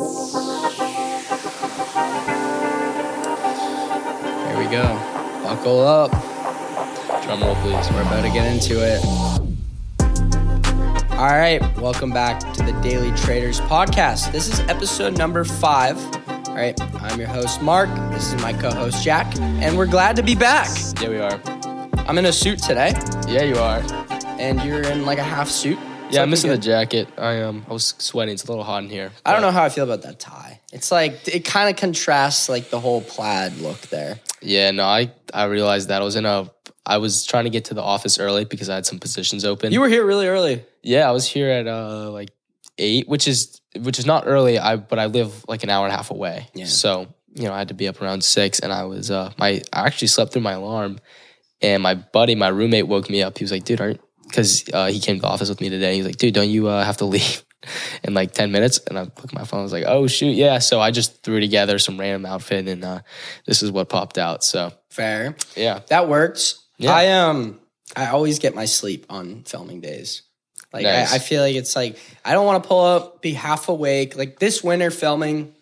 Here we go. Buckle up. Drum roll, please. We're about to get into it. All right, welcome back to the Daily Traders podcast. This is episode number five. All right, I'm your host, Mark. This is my co host, Jack, and we're glad to be back. Yeah, we are. I'm in a suit today, Yeah, you are. and you're in like a half suit. Yeah, I'm missing the jacket. I um, I was sweating. It's a little hot in here. I don't know how I feel about that tie. It's like, it kind of contrasts like the whole plaid look there. Yeah, no, I I realized that I was in a. I was trying to get to the office early because I had some positions open. You were here really early. yeah, I was here at uh like eight, which is which is not early. I but I live like an hour and a half away. Yeah. So you know I had to be up around six, and I was uh my I actually slept through my alarm, and my buddy, my roommate, woke me up. He was like, "Dude, aren't?" Because uh, he came to the office with me today. He was like, "Dude, don't you uh, have to leave?" In like ten minutes, and I looked at my phone. I was like, "Oh shoot, yeah." So I just threw together some random outfit, and uh, this is what popped out. So Fair. yeah, That works. Yeah. I um I always get my sleep on filming days. Like Nice. I, I feel like it's like I don't want to pull up, be half awake. Like this winter filming,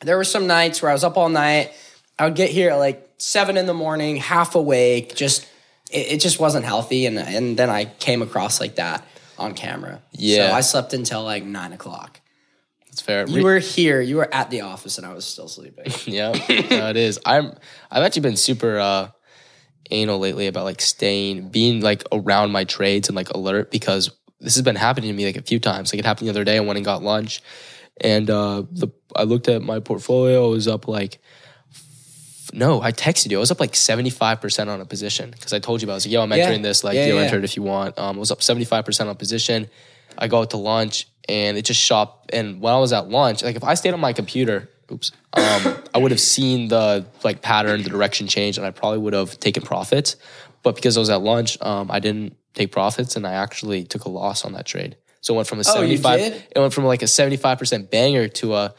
there were some nights where I was up all night. I would get here at like seven in the morning, half awake. Just it, it just wasn't healthy, and and then I came across like that on camera. Yeah. so I slept until like nine o'clock. That's fair. You were here, you were at the office, and I was still sleeping. Yeah, no, it is. I'm. I've actually been super uh, anal lately about like staying, being like around my trades and like alert because this has been happening to me like a few times. Like it happened the other day. I went and got lunch, and uh, the I looked at my portfolio. It was up like. No, I texted you. I was up like seventy five percent on a position because I told you about. it. I was like, "Yo, I'm Yeah. entering this. Like, Yeah, you yeah. enter it if you want." Um, I was up seventy five percent on position. I go out to lunch and it just shot. And when I was at lunch, like if I stayed on my computer, oops, um, I would have seen the like pattern, the direction change, and I probably would have taken profits. But because I was at lunch, um, I didn't take profits, and I actually took a loss on that trade. So it went from a Oh, seventy you did? It went from like a seventy five percent banger to a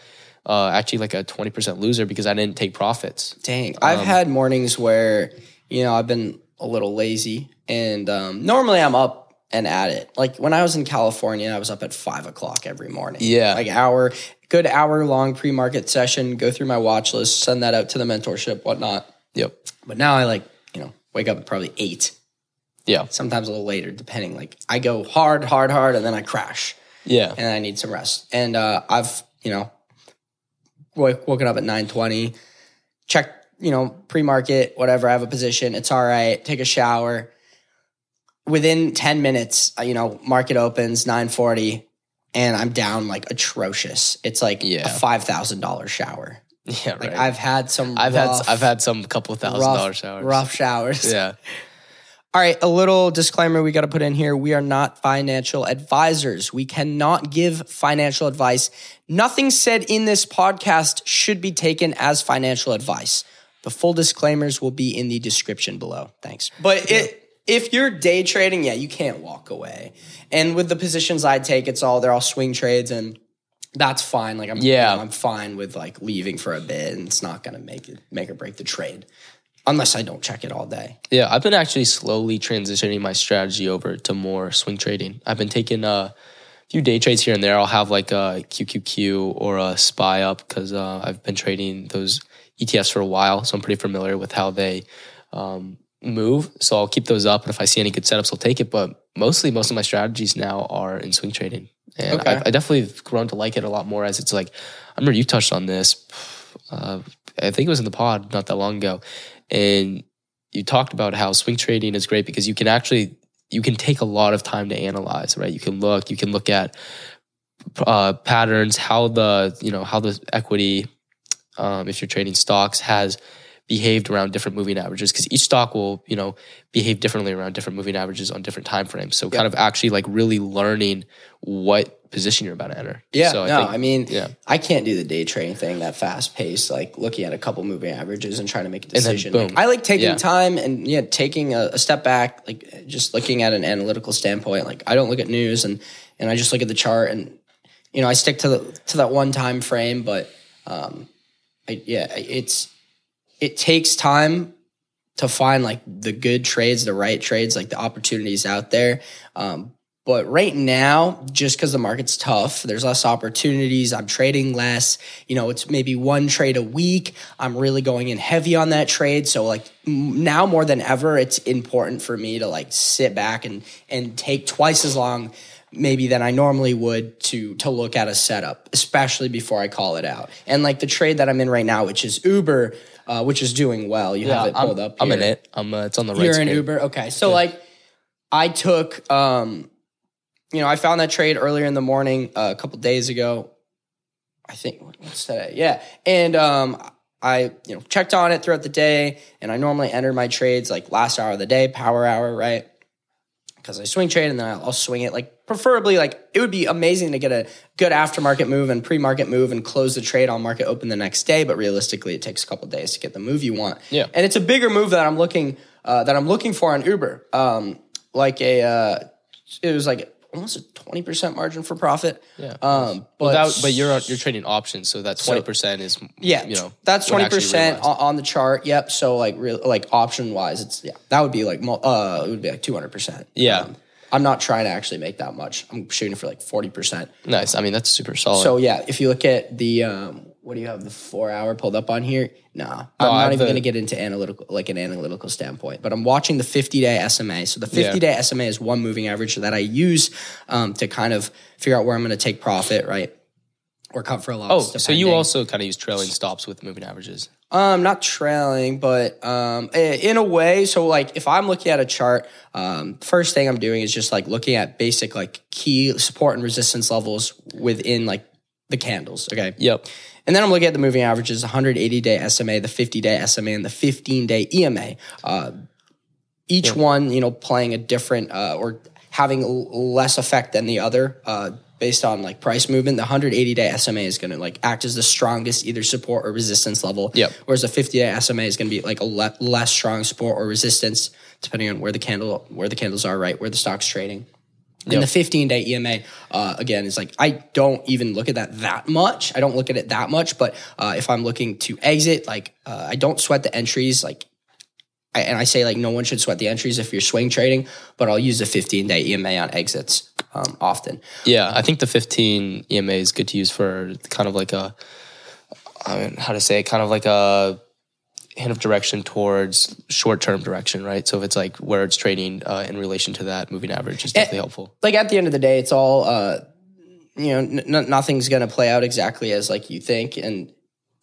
uh, actually like a twenty percent loser because I didn't take profits. Dang. I've had mornings where, you know, I've been a little lazy and um, normally I'm up and at it. Like when I was in California, I was up at five o'clock every morning. Yeah. Like hour, good hour long pre market session, go through my watch list, send that out to the mentorship, whatnot. Yep. But now I like, you know, wake up at probably eight, Yeah. sometimes a little later, depending. Like I go hard, hard, hard, and then I crash Yeah. and I need some rest. And uh, I've, you know, wo- woken up at 920, check, you know, pre-market, whatever, I have a position, it's all right, take a shower. Within 10 minutes, uh, you know, market opens 940 and I'm down like atrocious. It's like Yeah. a $5,000 shower. Yeah. Right. Like I've had some I've rough, had I've had some couple thousand rough, dollar showers. rough showers. Yeah. All right, a little disclaimer we got to put in here. We are not financial advisors. We cannot give financial advice. Nothing said in this podcast should be taken as financial advice. The full disclaimers will be in the description below. Thanks. But it, if you're day trading, yeah, you can't walk away. And with the positions I take, it's all they're all swing trades and that's fine. Like I'm Yeah. you know, I'm fine with like leaving for a bit and it's not gonna make it make or break the trade. Unless I don't check it all day. Yeah, I've been actually slowly transitioning my strategy over to more swing trading. I've been taking a few day trades here and there. I'll have like a QQQ or a SPY up because uh, I've been trading those ETFs for a while, so I'm pretty familiar with how they um, move. So I'll keep those up, and if I see any good setups, I'll take it. But mostly, most of my strategies now are in swing trading, and Okay. I, I definitely have grown to like it a lot more. As it's like, I remember you touched on this. Uh, I think it was in the pod not that long ago, and you talked about how swing trading is great because you can actually you can take a lot of time to analyze right? You can look you can look at uh, patterns how the you know how the equity um, if you're trading stocks has behaved around different moving averages because each stock will you know behave differently around different moving averages on different time frames so kind of actually like really learning what position you're about to enter Yeah, so no, think- I mean, yeah. I can't do the day trading thing that fast paced, like looking at a couple moving averages and trying to make a decision. Like, I like taking Yeah. time and yeah, taking a, a step back, like just looking at an analytical standpoint. Like I don't look at news and and I just look at the chart and you know I stick to the to that one time frame, but um, I, yeah, it's it takes time to find like the good trades, the right trades, like the opportunities out there. Um, But right now, just because the market's tough, there's less opportunities. I'm trading less. You know, it's maybe one trade a week. I'm really going in heavy on that trade. So like now more than ever, it's important for me to like sit back and and take twice as long maybe than I normally would to to look at a setup, especially before I call it out. And like the trade that I'm in right now, which is Uber, uh, which is doing well. You have it I'm, pulled up. I'm in it. I'm. Uh, it's on the right. You're in. Uber. Okay. So like I took um you know, I found that trade earlier in the morning uh, a couple days ago. I think what's today? Yeah. And um I, you know, checked on it throughout the day and I normally enter my trades like last hour of the day, power hour, right? Because I swing trade and then I'll, swing it like preferably like it would be amazing to get a good aftermarket move and pre-market move and close the trade on market open the next day, but realistically it takes a couple days to get the move you want. Yeah. And it's a bigger move that I'm looking uh, that I'm looking for on Uber. Um, like a uh, it was like almost a 20% margin for profit. Yeah. Um, but but you're you're trading options, so that twenty percent is yeah, You know, that's 20% on, on the chart. Yep. So like real like option wise, it's yeah that would be like uh it would be like two hundred percent. Yeah. I'm not trying to actually make that much. I'm shooting for like forty percent. Nice. I mean, that's super solid. So yeah, if you look at the um, what do you have the four hour pulled up on here? Nah, I'm not even the- going to get into analytical like an analytical standpoint. But I'm watching the 50 day SMA. So the 50 day SMA is one moving average that I use um, to kind of figure out where I'm going to take profit, right, or cut for a loss. oh, so you also kind of use trailing stops with moving averages. Um, not trailing, but um, in a way. So like, if I'm looking at a chart, um, first thing I'm doing is just like looking at basic like key support and resistance levels within like the candles. Okay. Yep. And then I'm looking at the moving averages, 180 day SMA, the 50 day SMA, and the 15 day EMA. Uh, each one, you know, playing a different uh, or having l- less effect than the other uh, based on like price movement. The 180 day SMA is going to like act as the strongest either support or resistance level. Yep. Whereas the 50 day SMA is going to be like a le- less strong support or resistance depending on where the candle where the candles are, right, where the stock's trading. And Yep. the 15 day EMA, uh, again, is like, I don't even look at that that much. I don't look at it that much, but uh, if I'm looking to exit, like, uh, I don't sweat the entries. Like, I, and I say, like, no one should sweat the entries if you're swing trading, but I'll use the 15 day EMA on exits um, often. Yeah, I think the 15 EMA is good to use for kind of like a, I mean, how to say it, kind of like a hint of direction towards short term direction, right? So if it's like where it's trading uh, in relation to that moving average is definitely helpful. Like, at the end of the day, it's all, uh, you know, n- nothing's going to play out exactly as like you think. And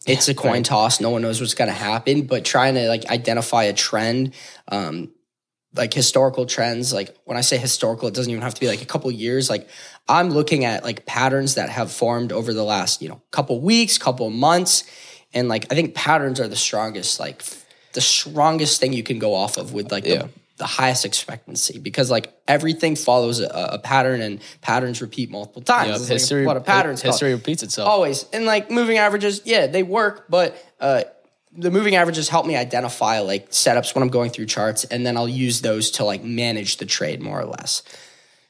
it's a coin toss. No one knows what's going to happen, but trying to like identify a trend, um, like historical trends. Like when I say historical, it doesn't even have to be like a couple years. Like I'm looking at like patterns that have formed over the last, you know, couple weeks, couple months. And like, I think patterns are the strongest, like the strongest thing you can go off of with like Yeah. the, the highest expectancy because like everything follows a, a pattern and patterns repeat multiple times. Yeah, It's like history, what a pattern's called. history repeats itself. Always. And like moving averages, yeah, they work, but uh, the moving averages help me identify like setups when I'm going through charts, and then I'll use those to like manage the trade more or less.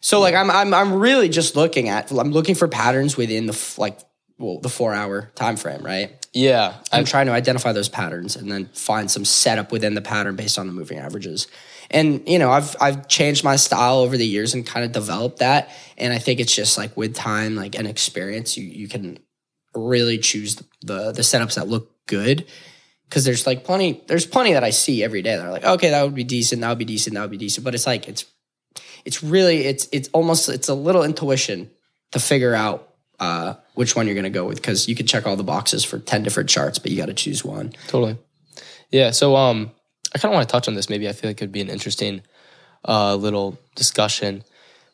So like I'm I'm I'm really just looking at I'm looking for patterns within the f- like well the four hour time frame, right? Yeah, I'm trying to identify those patterns and then find some setup within the pattern based on the moving averages. And you know, I've I've changed my style over the years and kind of developed that. And I think it's just like with time, like and experience, you you can really choose the the setups that look good. Cause there's like plenty, there's plenty that I see every day that are like, okay, that would be decent, that would be decent, that would be decent. But it's like it's it's really it's it's almost it's a little intuition to figure out uh, which one you're going to go with because you could check all the boxes for 10 different charts but you got to choose one totally. Yeah, so um, I kind of want to touch on this. Maybe I feel like it would be an interesting uh, little discussion.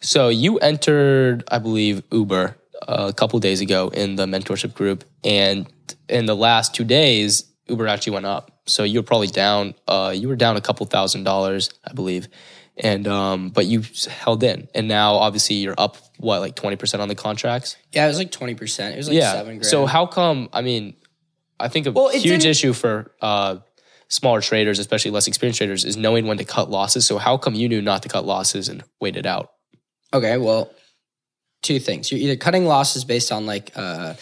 So you entered, I believe, Uber uh, a couple days ago in the mentorship group, and in the last two days, Uber actually went up. So you were probably down. Uh, you were down a couple thousand dollars, I believe, and um, but you held in, and now obviously you're up what like twenty percent on the contracts. yeah it was like 20% it was like yeah. seven grand So how come? I mean, I think a Well, huge issue for uh, smaller traders, especially less experienced traders, is knowing when to cut losses. So how come you knew not to cut losses and wait it out? okay well two things you're either cutting losses based on like uh,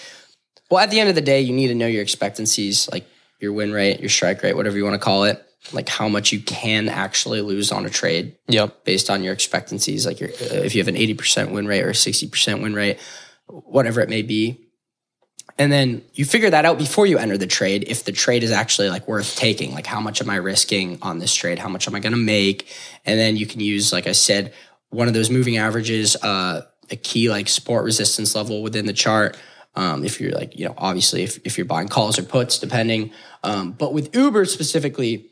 well at the end of the day you need to know your expectancies like your win rate your strike rate whatever you want to call it like how much you can actually lose on a trade Yep. based on your expectancies. Like your, uh, if you have an 80% win rate or a 60% win rate, whatever it may be. And then you figure that out before you enter the trade if the trade is actually like worth taking. Like how much am I risking on this trade? How much am I going to make? And then you can use, like I said, one of those moving averages, uh, a key like support resistance level within the chart. Um, if you're like, you know, obviously if, if you're buying calls or puts, depending. Um, but with Uber specifically,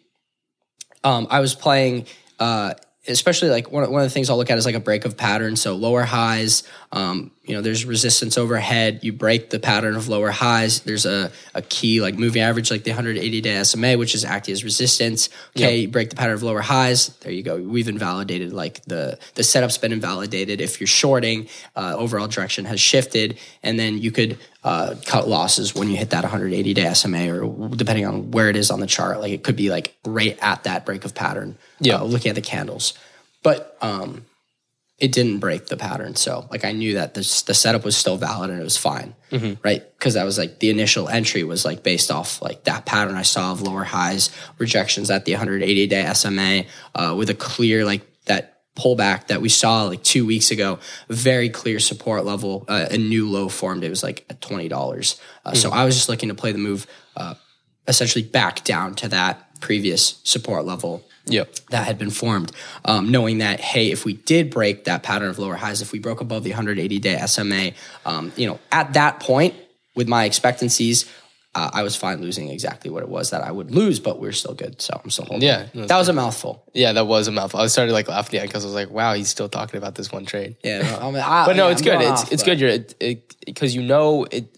um, I was playing, uh, especially like one, one of the things I'll look at is like a break of pattern. So lower highs, um, you know, there's resistance overhead. You break the pattern of lower highs. There's a, a key like moving average, like the 180 day SMA, which is acting as resistance. Okay, you break the pattern of lower highs. There you go. We've invalidated like the the setup's been invalidated. If you're shorting, uh, overall direction has shifted, and then you could uh, cut losses when you hit that 180 day SMA, or depending on where it is on the chart. Like it could be like right at that break of pattern. Yeah. uh, looking at the candles, but um, it didn't break the pattern. So like I knew that this, the setup was still valid and it was fine, right? Because that was like the initial entry was like based off like that pattern I saw of lower highs, rejections at the 180 day SMA uh, with a clear like that pullback that we saw like two weeks ago, very clear support level, uh, a new low formed. It was like at twenty dollars. Uh, So I was just looking to play the move, uh, essentially back down to that previous support level Yep. that had been formed, um, knowing that hey, if we did break that pattern of lower highs, if we broke above the 180 day SMA, um, you know, at that point with my expectancies, uh, I was fine losing exactly what it was that I would lose, but we are still good, so I'm still holding. Yeah, that was a mouthful. Yeah, that was a mouthful. I started like laughing at because I was like, "Wow, he's still talking about this one trade." Yeah, no, I mean, I- but no, yeah, it's I'm good. It's off, it's but- good. You're it because you know it.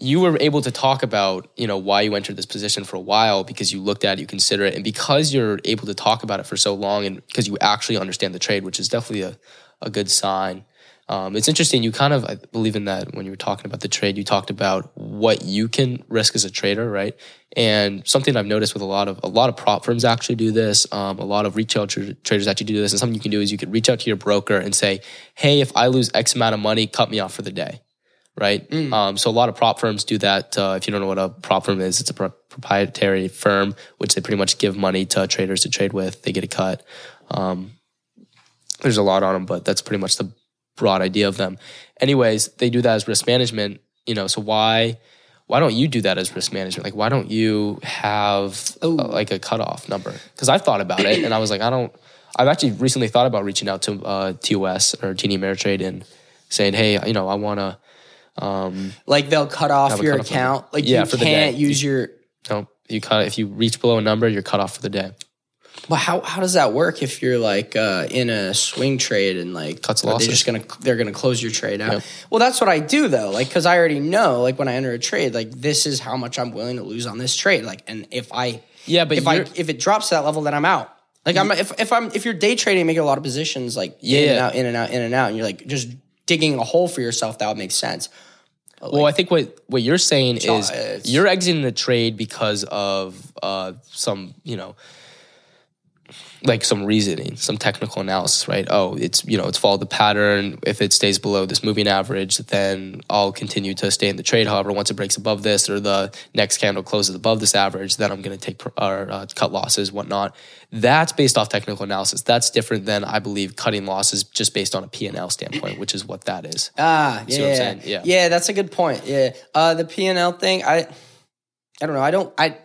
You were able to talk about you know why you entered this position for a while because you looked at it, you consider it, and because you're able to talk about it for so long, and because you actually understand the trade, which is definitely a a good sign. Um, it's interesting. You kind of, I believe in that when you were talking about the trade, you talked about what you can risk as a trader, right? And something I've noticed with a lot of a lot of prop firms actually do this. Um, a lot of retail tra- traders actually do this. And something you can do is you could reach out to your broker and say, "Hey, if I lose X amount of money, cut me off for the day." Right. Um, so a lot of prop firms do that. Uh, if you don't know what a prop firm is, it's a pro- proprietary firm which they pretty much give money to traders to trade with. They get a cut. Um, there's a lot on them, but that's pretty much the broad idea of them. Anyways, they do that as risk management, you know, so why why don't you do that as risk management? Like why don't you have uh, like a cutoff number? Cuz I've thought about it and I was like I don't I've actually recently thought about reaching out to uh, TOS or TD Ameritrade and saying, "Hey, you know, I want to Like they'll cut off your account. Like Yeah, you for can't day. use your. you know, you cut if you reach below a number, you're cut off for the day." Well, how how does that work if you're like uh, in a swing trade and like Cuts losses. just gonna they're gonna close your trade out? Yep. Well, that's what I do though, like because I already know like when I enter a trade, like this is how much I'm willing to lose on this trade. Like, and if I Yeah, but if I if it drops to that level, then I'm out. Like I'm if if I'm if you're day trading, making a lot of positions like yeah, in and out, in and out, in and out, and you're like just digging a hole for yourself, that would make sense. Well, I think what what you're saying is you're exiting the trade because of uh, some, you know, like some reasoning, some technical analysis, right? Oh, it's you know, it's followed the pattern. If it stays below this moving average, then I'll continue to stay in the trade. However, once it breaks above this or the next candle closes above this average, then I'm going to take or uh, cut losses, whatnot. That's based off technical analysis. That's different than I believe cutting losses just based on a P and L standpoint, which is what that is. Ah, See yeah, what I'm? Yeah. yeah, that's a good point. Yeah, uh, the P and L thing, I, I don't know. I don't. I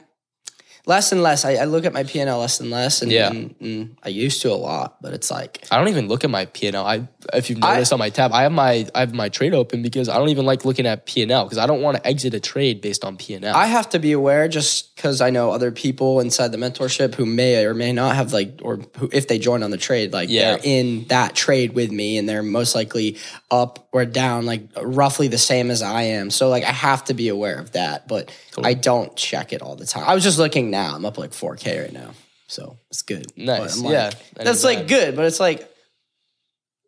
less and less. I, I look at my P and L less and less, and, Yeah. and, and I used to a lot, but it's like I don't even look at my P and L. I, if you've noticed on my tab, I have my I have my trade open because I don't even like looking at P and L because I don't want to exit a trade based on P and L. I have to be aware just because I know other people inside the mentorship who may or may not have like, or who, if they join on the trade, like Yeah. they're in that trade with me and they're most likely up or down, like roughly the same as I am. So like I have to be aware of that, but I don't check it all the time. I was just looking now. I'm up like 4K right now. So it's good. Nice. Like- Yeah. That's like good, but it's like,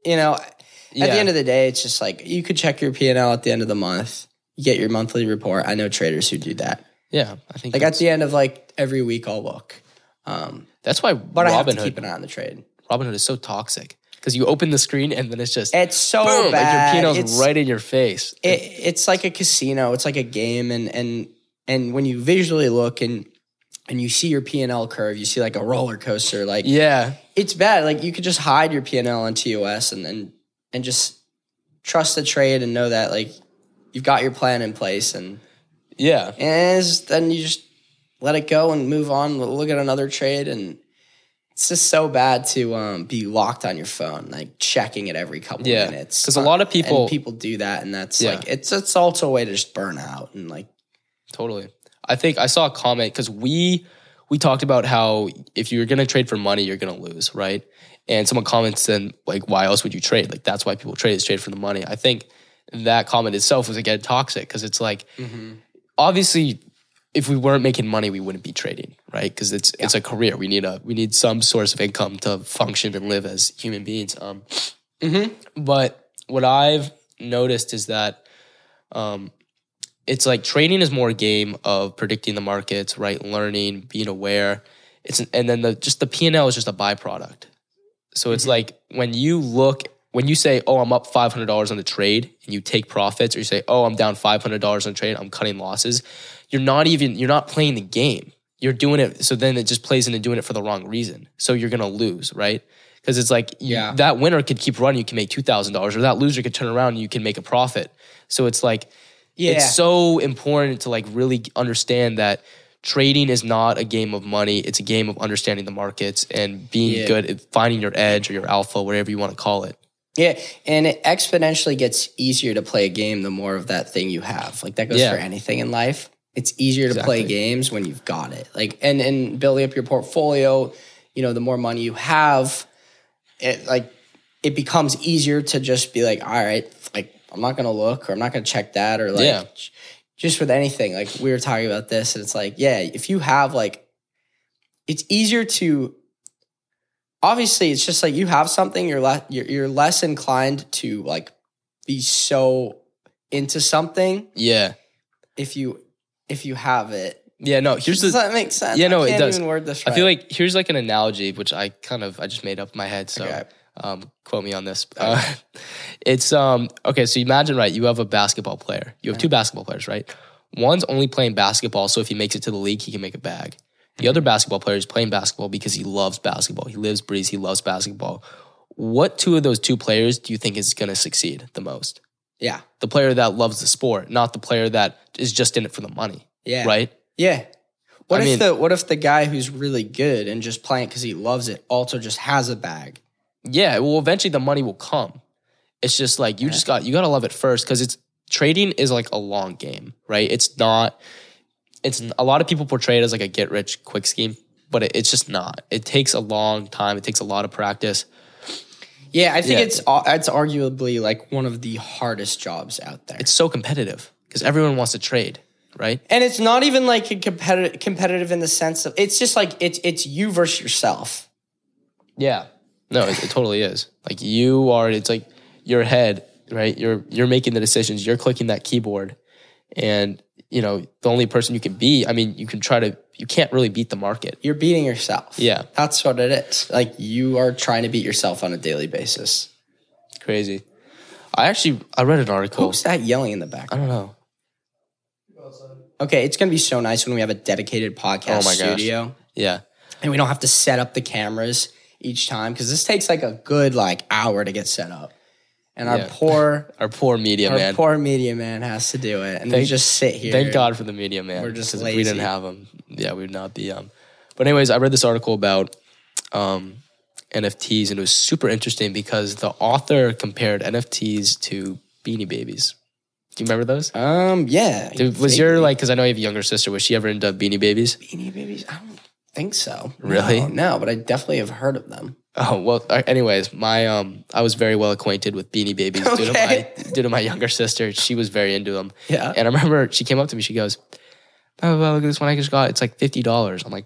you know, at Yeah. the end of the day, it's just like you could check your P and L at the end of the month. You get your monthly report. I know traders who do that. yeah, I think Like at the end of like every week, I'll look. Um, that's why but I have to keep an eye on the trade. Robinhood is so toxic because you open the screen and then it's just It's so boom, bad. like your P&L's it's, right in your face. it, it's like a casino. It's like a game, and and and when you visually look, and and you see your P&L curve, you see like a roller coaster, like Yeah. it's bad. Like you could just hide your P&L on TOS and then and just trust the trade and know that like you've got your plan in place and Yeah. and then you just let it go and move on. Look at another trade, and it's just so bad to um, be locked on your phone, like checking it every couple Yeah. minutes. 'Cause a lot of And people- people do that, and that's Yeah. like it's it's also a way to just burn out and like Totally. I think I saw a comment because we we talked about how if you're gonna trade for money, you're gonna lose, right? And someone comments then like, why else would you trade? Like that's why people trade is trade for the money. I think that comment itself was again toxic because it's like obviously if we weren't making money, we wouldn't be trading, right? Because it's it's a career. We need a we need some source of income to function and live as human beings. Um, but what I've noticed is that um, it's like trading is more a game of predicting the markets, right? Learning, being aware. It's and then the just the P and L is just a byproduct. So it's mm-hmm. like when you look when you say, "Oh, I'm up five hundred dollars on the trade," and you take profits, or you say, "Oh, I'm down five hundred dollars on the trade, I'm cutting losses." You're not even you're not playing the game. You're doing it so then it just plays into doing it for the wrong reason. So you're gonna lose, right? Because it's like you- Yeah. that winner could keep running, you can make two thousand dollars, or that loser could turn around and you can make a profit. So it's like yeah, it's so important to like really understand that trading is not a game of money it's a game of understanding the markets and being Yeah. good at finding your edge or your alpha whatever you want to call it yeah, and it exponentially gets easier to play a game the more of that thing you have. Like that goes Yeah. for anything in life. It's easier to play games when you've got it. Like and and building up your portfolio, you know, the more money you have, it like it becomes easier to just be like, all right, I'm not gonna look or I'm not gonna check that or like Yeah. just with anything. Like we were talking about this, and it's like, yeah, if you have like it's easier to obviously it's just like you have something you're less you're, you're less inclined to like be so into something yeah if you if you have it yeah no here's does the that make sense Yeah, no, it does. this i feel like here's like an analogy which i kind of i just made up in my head so Okay. Um, quote me on this. Uh, it's um okay so imagine right you have a basketball player. You have two basketball players right? One's only playing basketball so if he makes it to the league he can make a bag. The other basketball player is playing basketball because he loves basketball. He lives breathes he loves basketball. What two of those two players do you think is going to succeed the most? Yeah. The player that loves the sport not the player that is just in it for the money yeah. right? Yeah. What I if mean- the what if the guy who's really good and just playing because he loves it also just has a bag Yeah, well, eventually the money will come. It's just like you just got you got to love it first because it's trading is like a long game, right? It's not. It's mm. a lot of people portray it as like a get rich quick scheme, but it, it's just not. It takes a long time. It takes a lot of practice. yeah i think Yeah. it's uh, it's arguably like one of the hardest jobs out there It's so competitive because everyone wants to trade, right? And it's not even like a competitive competitive in the sense of it's just like it's it's you versus yourself. Yeah. No, it, it totally is. Like you are. It's like your head, right? You're you're making the decisions. You're clicking that keyboard, and you know the only person you can be. I mean, you can try to. You can't really beat the market. You're beating yourself. Yeah. That's what it is. Like you are trying to beat yourself on a daily basis. Crazy. I actually I read an article. Who's that yelling in the back? I don't know. Okay, it's gonna be so nice when we have a dedicated podcast Oh studio Yeah. and we don't have to set up the cameras each time because this takes like a good like hour to get set up. And our Yeah. poor Our poor media our man. poor media man has to do it. And we just sit here. Thank God for the media man. We're just 'cause If we didn't have him, yeah, we would not be. Um, but anyways, I read this article about um, NFTs and it was super interesting because the author compared NFTs to Beanie Babies. Do you remember those? Um yeah. Dude, was your like? Because I know you have a younger sister. Was she ever into Beanie Babies? Beanie Babies? I don't think so. Really? No, no, but I definitely have heard of them. Oh well. Anyways, my um, I was very well acquainted with Beanie Babies due to my due to my younger sister. She was very into them. Yeah. And I remember she came up to me. She goes, "Oh, well, look at this one I just got. It's like fifty dollars." I'm like,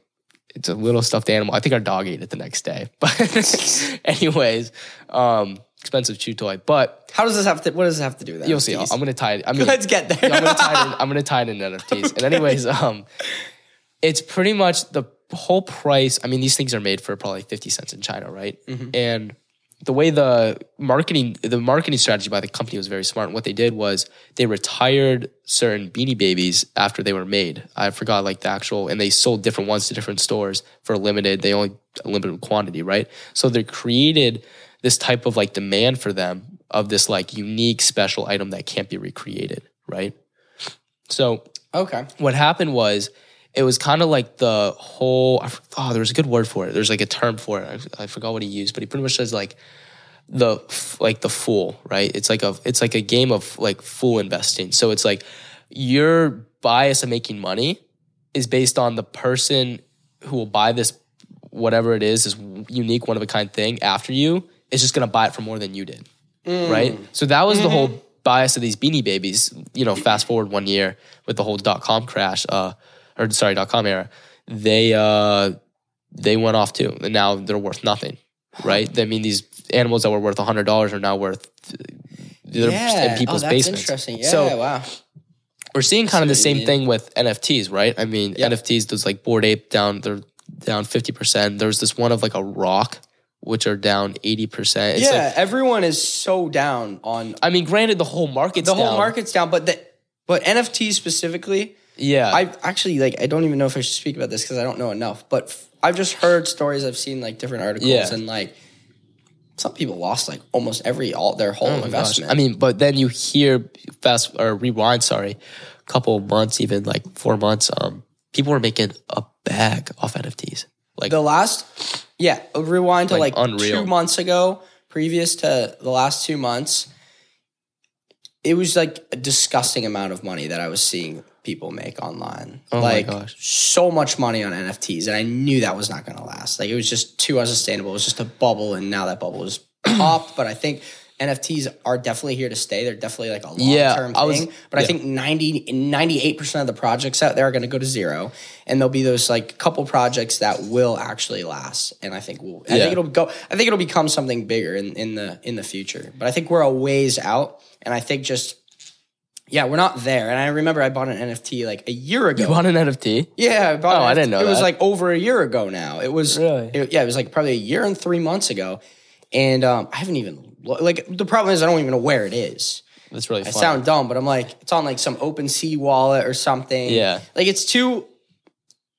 "It's a little stuffed animal." I think our dog ate it the next day. But anyways, um, expensive chew toy. But How does this have to? What does this have to do with that? you'll see. I'm gonna tie it. I mean, Let's get there. I'm gonna tie it. In, I'm gonna tie it in NFTs. And anyways, um, it's pretty much the whole price. I mean, these things are made for probably fifty cents in China, right? Mm-hmm. And the way the marketing the marketing strategy by the company was very smart. And what they did was they retired certain Beanie Babies after they were made. I forgot like the actual, and they sold different ones to different stores for a limited. They only a limited quantity, right? So they created this type of like demand for them of this like unique special item that can't be recreated, right? So Okay. what happened was it was kind of like the whole oh there was a good word for it. There's like a term for it. I, I forgot what he used but he pretty much says like the like the fool right? It's like a it's like a game of like fool investing. So it's like your bias of making money is based on the person who will buy this whatever it is this unique one of a kind thing after you is just going to buy it for more than you did right? So that was the whole bias of these beanie babies. You know, fast forward one year with the whole dot com crash, uh, or sorry, dot com era, they uh, they went off too, and now they're worth nothing, right? I mean, these animals that were worth hundred dollars are now worth they're in people's oh, that's basements. interesting. Yeah, So wow. we're seeing kind of the see what you same thing with NFTs, right? I mean, Yep. NFTs, those like Bored Ape down, they're down fifty percent. There's this one of like a rock, which are down eighty percent. yeah, everyone is so down on I mean, granted, the whole market's the whole market's down, but the but NFTs specifically, Yeah, I actually like I don't even know if I should speak about this because I don't know enough. But f- I've just heard stories. I've seen like different articles, Yeah. and like some people lost like almost every all their whole Oh my gosh. investment. I mean, but then you hear fast or rewind, sorry, a couple of months, even like four months, um, people were making a bag off NFTs. Like the last, yeah, rewind to Like, like, unreal. two months ago, previous to the last two months. It was like a disgusting amount of money that I was seeing people make online. Oh like so much money on NFTs, and I knew that was not going to last. Like it was just too unsustainable. It was just a bubble, and now that bubble is popped. But I think NFTs are definitely here to stay. They're definitely like a long Yeah, term I was- thing. but I think 90, 98 percent of the projects out there are going to go to zero, and there'll be those like couple projects that will actually last. And I think we'll, I Yeah. think it'll go. I think it'll become something bigger in, in the in the future. But I think we're a ways out, and I think just. Yeah, we're not there. And I remember I bought an NFT like a year ago. you bought an NFT? Yeah, I bought Oh, it. I didn't know It was like over a year ago now. It was Really? it- yeah, it was like probably a year and three months ago, and um, I haven't even like the problem is I don't even know where it is. That's really I sound dumb, but I'm like it's on like some open sea wallet or something. Yeah. like it's too.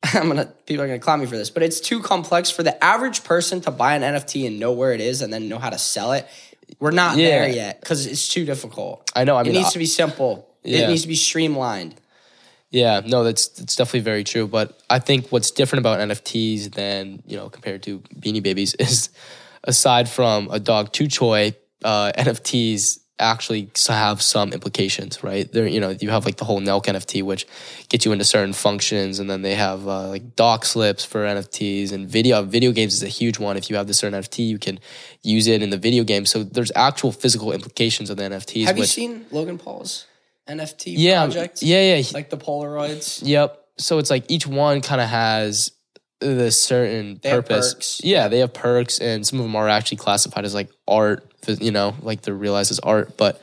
I'm gonna people are gonna clown me for this, but it's too complex for the average person to buy an NFT and know where it is and then know how to sell it. We're not Yeah. there yet because it's too difficult. I know. I mean, it needs I- to be simple. Yeah. It needs to be streamlined. Yeah, no, that's that's definitely very true. But I think what's different about NFTs than you know compared to Beanie Babies is, aside from a dog two choy, uh, NFTs actually have some implications, right? There, you know, you have like the whole Nelk NFT, which gets you into certain functions, and then they have uh, like doc slips for NFTs and video. Video games is a huge one. If you have the certain NFT, you can use it in the video game. So there's actual physical implications of the NFTs. Have you seen Logan Paul's NFT yeah, project? yeah, yeah. like the Polaroids. Yep. So it's like each one kind of has the certain They have purpose. perks. Yeah, they have perks, and some of them are actually classified as like art. You know, like they're realized as art. But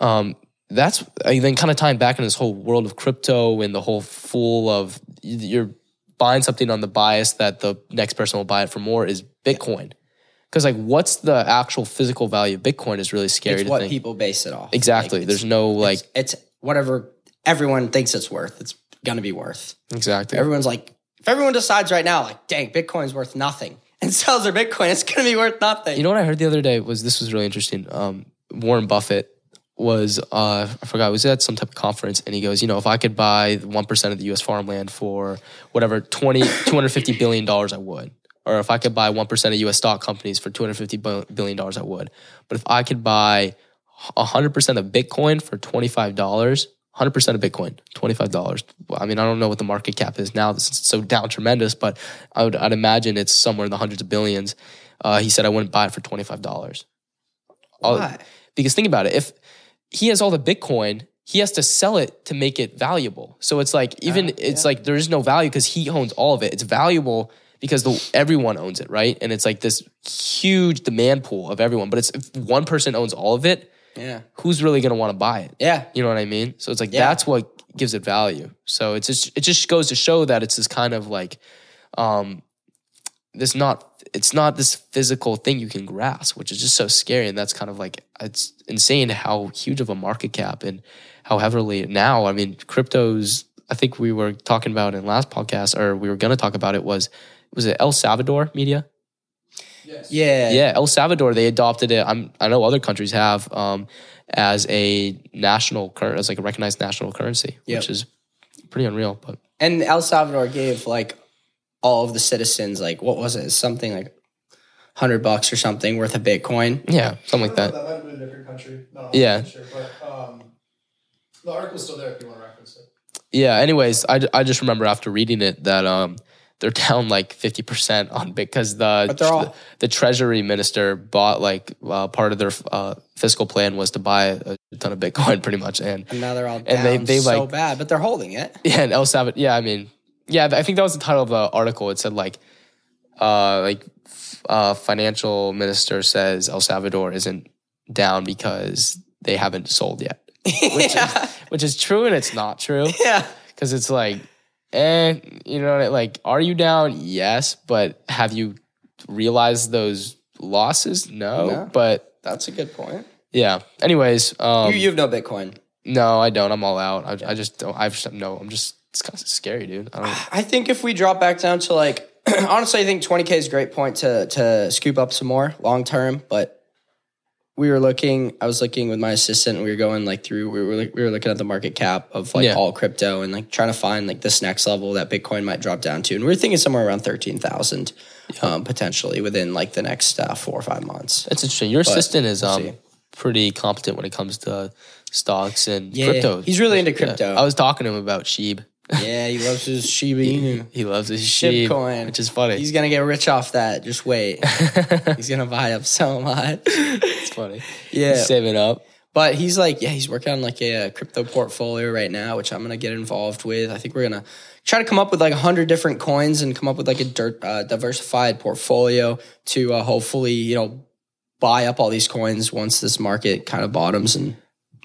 um, that's and then kind of tying back into this whole world of crypto and the whole fool of you're buying something on the bias that the next person will buy it for more is Bitcoin. Because like, what's the actual physical value of Bitcoin is really scary It's to what think. people base it off. exactly. Like, There's no like it's whatever everyone thinks it's worth. It's gonna be worth. exactly. Everyone's like, if everyone decides right now, like, dang, Bitcoin's worth nothing, and sells their Bitcoin, it's gonna be worth nothing. You know what I heard the other day was this was really interesting. Um, Warren Buffett was uh, I forgot was at some type of conference and he goes, you know, if I could buy one percent of the U.S. farmland for whatever 20, 250 billion dollars, I would. Or if I could buy one percent of U.S. stock companies for two hundred fifty billion dollars, I would. But if I could buy hundred percent of Bitcoin for twenty five dollars. 100% of Bitcoin, $25. I mean, I don't know what the market cap is now. This is so down tremendous, but I would, I'd imagine it's somewhere in the hundreds of billions. Uh, he said I wouldn't buy it for $25. All- Why? because think about it. If he has all the Bitcoin, he has to sell it to make it valuable. So it's like even Ah, it's yeah. like there is no value because he owns all of it. It's valuable because the, everyone owns it, right? And it's like this huge demand pool of everyone. But it's if one person owns all of it, Yeah, who's really going to want to buy it? yeah, You know what I mean? So it's like Yeah. that's what gives it value. So it's just it just goes to show that it's this kind of like um this not it's not this physical thing you can grasp, which is just so scary. And that's kind of like it's insane how huge of a market cap and how heavily now. I mean, cryptos. I think we were talking about in last podcast, or we were going to talk about it. Was was it El Salvador media? Yeah. Yeah, El Salvador. They adopted it. I'm. I know other countries have um, as a national currency, as like a recognized national currency, Yep. which is pretty unreal. But And El Salvador gave like all of the citizens like what was it? Something like hundred bucks or something worth of Bitcoin. yeah, something like that. That might have been a different country. Not Yeah. Sure, but um, the article's still there if you want to reference it. Yeah. Anyways, I, I just remember after reading it that um they're down like fifty percent on because the all- the, the treasury minister bought like uh, part of their uh, fiscal plan was to buy a ton of Bitcoin pretty much and And now they're all down And they- they, so like- bad, but they're holding it. yeah and El Salvador yeah I mean yeah I think that was the title of the article it said like uh like uh financial minister says El Salvador isn't down because they haven't sold yet which yeah. is which is true and it's not true yeah. because it's like, eh, you know, like, are you down? Yes, but have you realized those losses? No, No. but That's a good point. yeah. Anyways, um, you, you have no Bitcoin. no, I don't. I'm all out. I, I just don't. I just no. I'm just. It's kind of scary, dude. I don't. I think if we drop back down to like, honestly, I think 20K is a great point to, to scoop up some more long term. But we were looking, I was looking with my assistant, and we were going like through, we were, we were looking at the market cap of like Yeah. all crypto and like trying to find like this next level that Bitcoin might drop down to. And we were thinking somewhere around 13,000 um, potentially within like the next uh, four or five months. That's interesting. Your assistant is um see. pretty competent when it comes to stocks and Yeah, crypto. he's really into Yeah. crypto. I was talking to him about Sheeb. Yeah, he loves his Shiba Inu. He loves his Sheeb, Shitcoin. which is funny. He's gonna get rich off that. Just wait. He's gonna buy up so much. it's funny. Yeah. He's saving up. But he's like, yeah, he's working on like a, uh crypto portfolio right now, which I'm gonna get involved with. I think we're gonna try to come up with like a hundred different coins and come up with like a dirt, uh, diversified portfolio to uh, hopefully, you know, buy up all these coins once this market kind of bottoms and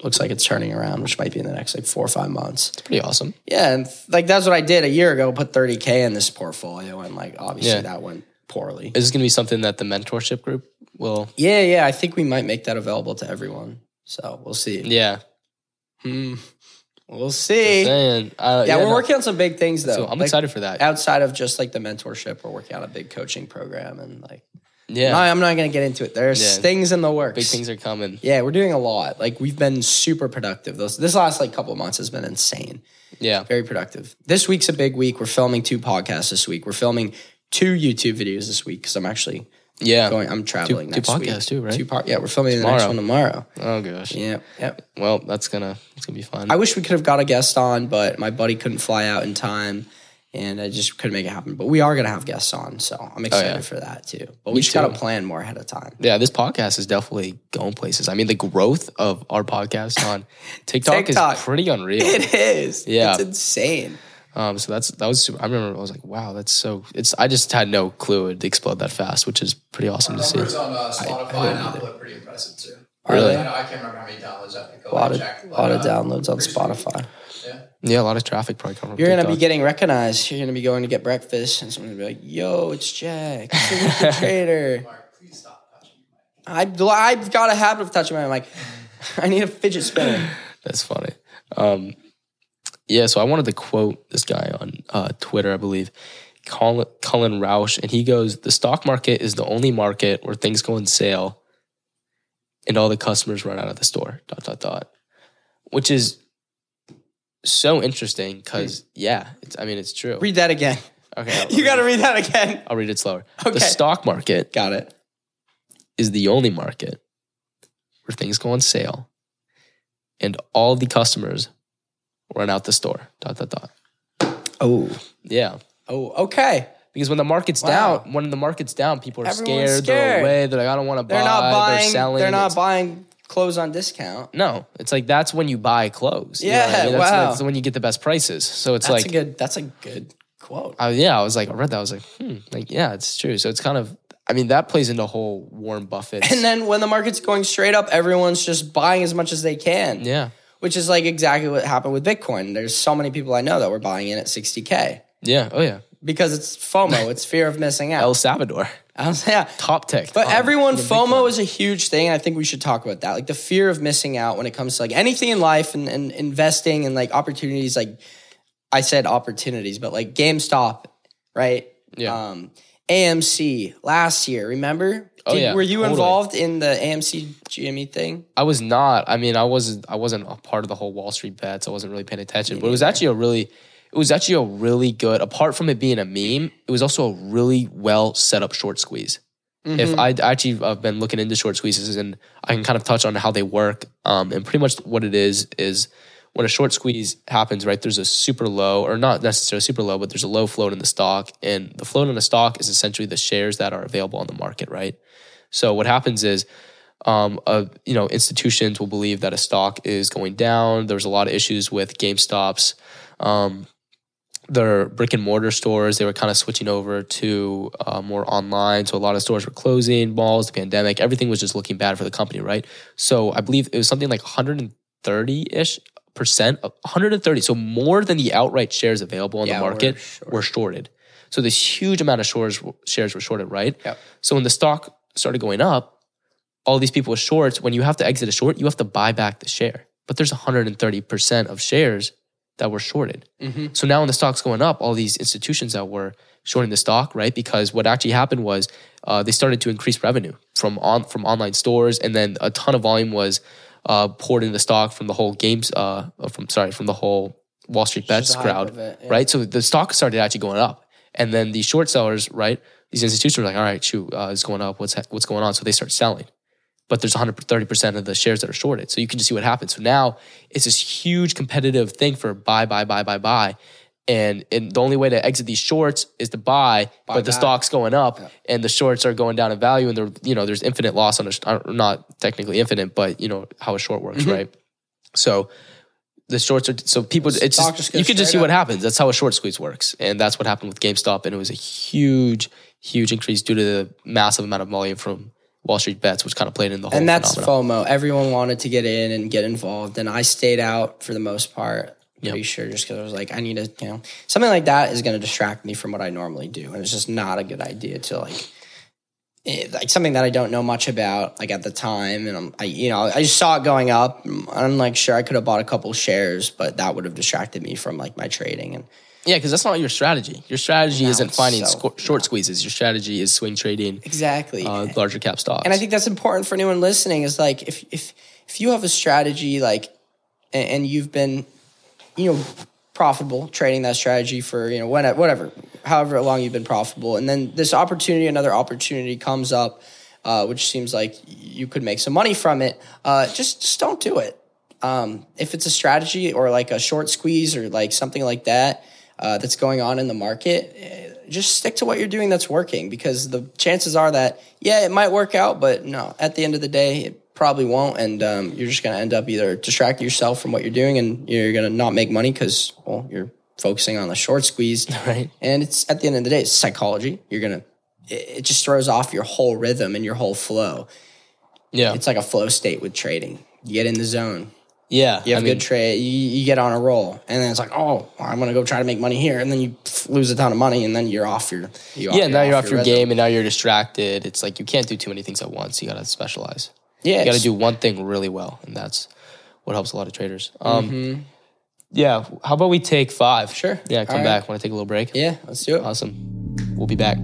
looks like it's turning around, which might be in the next like four or five months. It's pretty awesome. Yeah, and like that's what I did a year ago. Put 30k in this portfolio, and like obviously Yeah. that went poorly. Is this going to be something that the mentorship group will? Yeah, yeah, I think we might make that available to everyone. So we'll see. Yeah. Hmm. We'll see. Uh, Yeah, we're no. working on some big things though. So I'm Like, excited for that. Outside of just like the mentorship, we're working on a big coaching program, and like, Yeah. I'm not gonna get into it. There's Yeah. things in the works. Big things are coming. Yeah, we're doing a lot. Like we've been super productive. Those this last like couple of months has been insane. Yeah. Very productive. This week's a big week. We're filming two podcasts this week. We're filming two YouTube videos this week because I'm actually Yeah. going. I'm traveling two next week. podcasts too, right? Two part. Yeah, we're filming the next Tomorrow. one tomorrow. Oh gosh. Yeah, yeah. Well, that's gonna it's gonna be fun. I wish we could have got a guest on, but my buddy couldn't fly out in time, and I just couldn't make it happen. But we are gonna have guests on, so I'm excited Oh, yeah. for that too. But we just gotta plan more ahead of time. yeah, this podcast is definitely going places. I mean, the growth of our podcast on TikTok, TikTok. is pretty unreal. It is. Yeah. it's insane. Um, so that's that was. Super, I remember I was like, wow, that's so. It's. I just had no clue it'd explode that fast, which is pretty awesome to see. Numbers on uh, Spotify and Apple are pretty impressive too. Really? I, know, I can't remember how many downloads I think. A lot of check. a lot of but, uh, downloads on pretty. Spotify. Yeah. Yeah, a lot of traffic probably coming. You're gonna be getting recognized. You're gonna be going to get breakfast, and someone's gonna be like, "Yo, it's Jack, it's the Trader." Mark, please stop touching. I've I've got a habit of touching my. I'm like, I need a fidget spinner. That's funny. Um, yeah, so I wanted to quote this guy on uh, Twitter, I believe, Colin, Cullen Roche, and he goes, "The stock market is the only market where things go on sale, and all the customers run out of the store." Dot dot dot, which is so interesting because yeah, it's, I mean it's true. Read that again. okay, I'll, You got to read that again. I'll read it slower. Okay. The stock market Got it. is the only market where things go on sale, and all the customers run out the store. Dot dot dot. Oh, Yeah. oh, okay. Because when the market's Wow. down, when the market's down, people are Everyone's scared, They're scared. away. They're like, I don't want to buy. They're not buying. They're selling. They're not buying clothes on discount. No, it's like that's when you buy clothes. You know Yeah, I mean? That's, wow. that's when you get the best prices. So it's That's like, a good. That's a good quote. I, yeah, I was like, I read that. I was like, hmm, like yeah, it's true. So it's kind of, I mean, that plays into whole Warren Buffett. And then when the market's going straight up, everyone's just buying as much as they can. yeah, Which is like exactly what happened with Bitcoin. There's so many people I know that were buying in at 60k yeah, oh yeah, because it's FOMO. it's fear of missing out. El Salvador. I was, yeah. top tech. But everyone, FOMO is a huge thing. I think we should talk about that. Like the fear of missing out when it comes to like anything in life and, and investing and like opportunities. Like I said opportunities, but like GameStop, right? Yeah. Um, AMC last year, remember? Oh, yeah, Were you totally. involved in the AMC GME thing? I was not. I mean, I wasn't. I wasn't a part of the whole Wall Street bets. I wasn't really paying attention. But it was actually a really. It was actually a really good. Apart from it being a meme, it was also a really well set up short squeeze. Mm-hmm. If I actually have been looking into short squeezes and I can kind of touch on how they work, um, and pretty much what it is is when a short squeeze happens, right? There's a super low, or not necessarily super low, but there's a low float in the stock, and the float in the stock is essentially the shares that are available on the market, right? So what happens is, um, uh, you know, institutions will believe that a stock is going down. There's a lot of issues with GameStop's. Um, their brick and mortar stores, they were kind of switching over to uh, more online. So a lot of stores were closing, malls, the pandemic, everything was just looking bad for the company, right? So I believe it was something like 130 ish percent, 130. So more than the outright shares available on Yeah, the market were shorted. So this huge amount of shares shares were shorted, right? Yep. So when the stock started going up, all these people with shorts, when you have to exit a short, you have to buy back the share. But there's 130% of shares that were shorted. Mm-hmm. So now when the stock's going up, all these institutions that were shorting the stock, right? Because what actually happened was uh, they started to increase revenue from on from online stores, and then a ton of volume was uh, poured into the stock from the whole games, uh, from sorry, from the whole Wall Street bets crowd, it, yeah. right? So the stock started actually going up, and then the short sellers, right? These institutions were like, all right, shoot, uh, it's going up. What's ha- what's going on? So they start selling but there's 130% of the shares that are shorted. So you can just see what happens. So now it's this huge competitive thing for buy, buy, buy, buy, buy. And, and the only way to exit these shorts is to buy, Buy but the back. stock's going up and the shorts are going down in value and there, you know, there's infinite loss on a, uh, not technically infinite, but you know how a short works, Mm-hmm. right? So the shorts are, so people, it's just, just you can just see straight what happens. That's how a short squeeze works. And that's what happened with GameStop. And it was a huge, huge increase due to the massive amount of volume from Wall Street bets, which kind of played in the whole And that's phenomenon. FOMO. Everyone wanted to get in and get involved, and I stayed out for the most part. Pretty Yep. sure, just because I was like, I need to, you know, something like that is going to distract me from what I normally do, and it's just not a good idea to like, eh, like something that I don't know much about, like at the time, and I'm, I, you know, I just saw it going up. I'm like, sure, I could have bought a couple shares, but that would have distracted me from like my trading, and Yeah, because that's not your strategy. Your strategy No, isn't finding so- sco- short squeezes. Your strategy is swing trading, exactly. uh, larger cap stocks. and I think that's important for anyone listening. Is like if if if you have a strategy like, and, and you've been, you know, profitable trading that strategy for you know whatever, whatever, however long you've been profitable, and then this opportunity, another opportunity comes up, uh, which seems like you could make some money from it. Uh, just just don't do it. Um, if it's a strategy or like a short squeeze or like something like that uh, that's going on in the market, eh, just stick to what you're doing that's working because the chances are that yeah, it might work out, but no, at the end of the day, it probably won't, and um, you're just going to end up either distracting yourself from what you're doing, and you're going to not make money because well, you're focusing on the short squeeze, Right. And it's at the end of the day, it's psychology. You're gonna it, it just throws off your whole rhythm and your whole flow. yeah, It's like a flow state with trading. You get in the zone. Yeah. You have I a mean, good trade. You, you get on a roll, and then it's like, oh, I'm gonna go try to make money here, and then you lose a ton of money, and then you're off your. You yeah. Now you're off your rhythm. game, and now you're distracted. It's like you can't do too many things at once. You got to specialize. Yeah, You got to do one thing really well, and that's what helps a lot of traders. Um, Yeah. How about we take five? Mm-hmm. Sure. Yeah. Come All right. back. Want to take a little break? Yeah, let's do it. Awesome. We'll be back.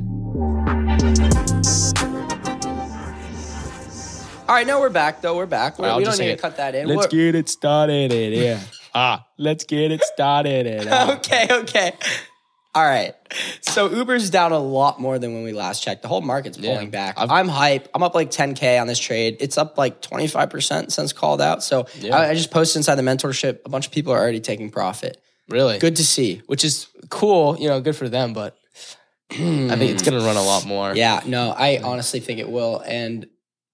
All right, no, we're back though. We're back. We're, I'll we don't say need it. to cut that in. Let's We're- get it started. In, yeah. ah, let's get it started. Ah. okay, okay. All right. So Uber's down a lot more than when we last checked. The whole market's pulling Yeah. back. I've- I'm hype. I'm up like 10K on this trade. It's up like 25% since called out. So Yeah. I, I just posted inside the mentorship. A bunch of people are already taking profit. Really? Good to see. Which is cool. You know, good for them, but I think it's going to run a lot more. Yeah, no, I honestly think it will. And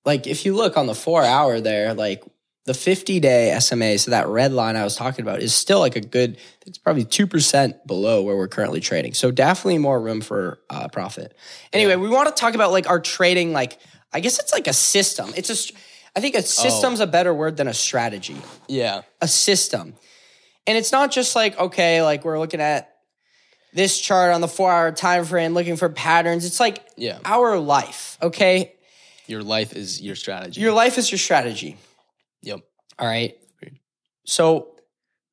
like, if you look on the four hour there, like the 50 day SMA, so that red line I was talking about is still like a good, it's probably 2% below where we're currently trading. So definitely more room for uh, profit. Anyway, we want to talk about like our trading, like, I guess it's like a system. It's a, I think a system's a better word than a strategy Yeah. a system. And it's not just like, okay, like we're looking at this chart on the four hour time frame, looking for patterns. It's like Yeah. our life. Okay, Your life is your strategy. your life is your strategy. yep. All right. Agreed. So,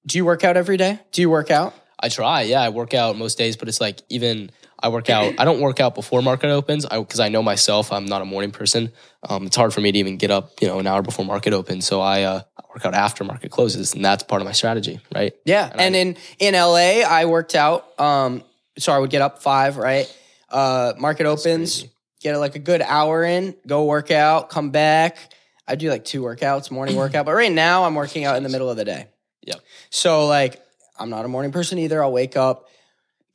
do you work out every day? Do you work out? I try. Yeah, I work out most days, but it's like even I work out. I don't work out before market opens because I, know myself. I'm not a morning person. Um, it's hard for me to even get up, you know, an hour before market opens. So I, uh, I work out after market closes, and that's part of my strategy, right? Yeah. And, in in LA, I worked out. Um, so I would get up five, right? Uh, market opens, crazy. Get like a good hour in, go work out, come back. I do like two workouts, morning workout, but right now I'm working out in the middle of the day. Yep. So like I'm not a morning person either. I'll wake up,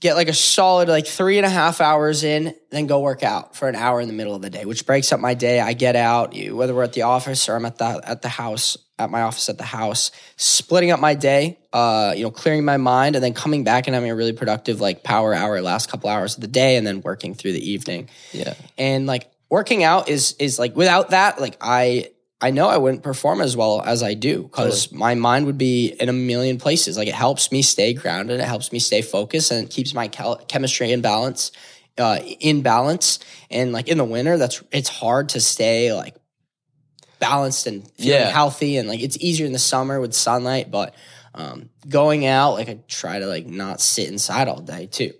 get like a solid like three and a half hours in, then go work out for an hour in the middle of the day, which breaks up my day. I get out, whether we're at the office or I'm at the at the house, at my office at the house, splitting up my day, uh, you know, clearing my mind, and then coming back and having a really productive like power hour last couple hours of the day, and then working through the evening Yeah. and like working out is is like without that like i i know i wouldn't perform as well as i do because my mind would be in a million places. Like it helps me stay grounded it helps me stay focused and it keeps my cal- chemistry in balance uh in balance. And like in the winter that's it's hard to stay like balanced and feeling Yeah. healthy and like it's easier in the summer with sunlight but um going out like i try to like not sit inside all day too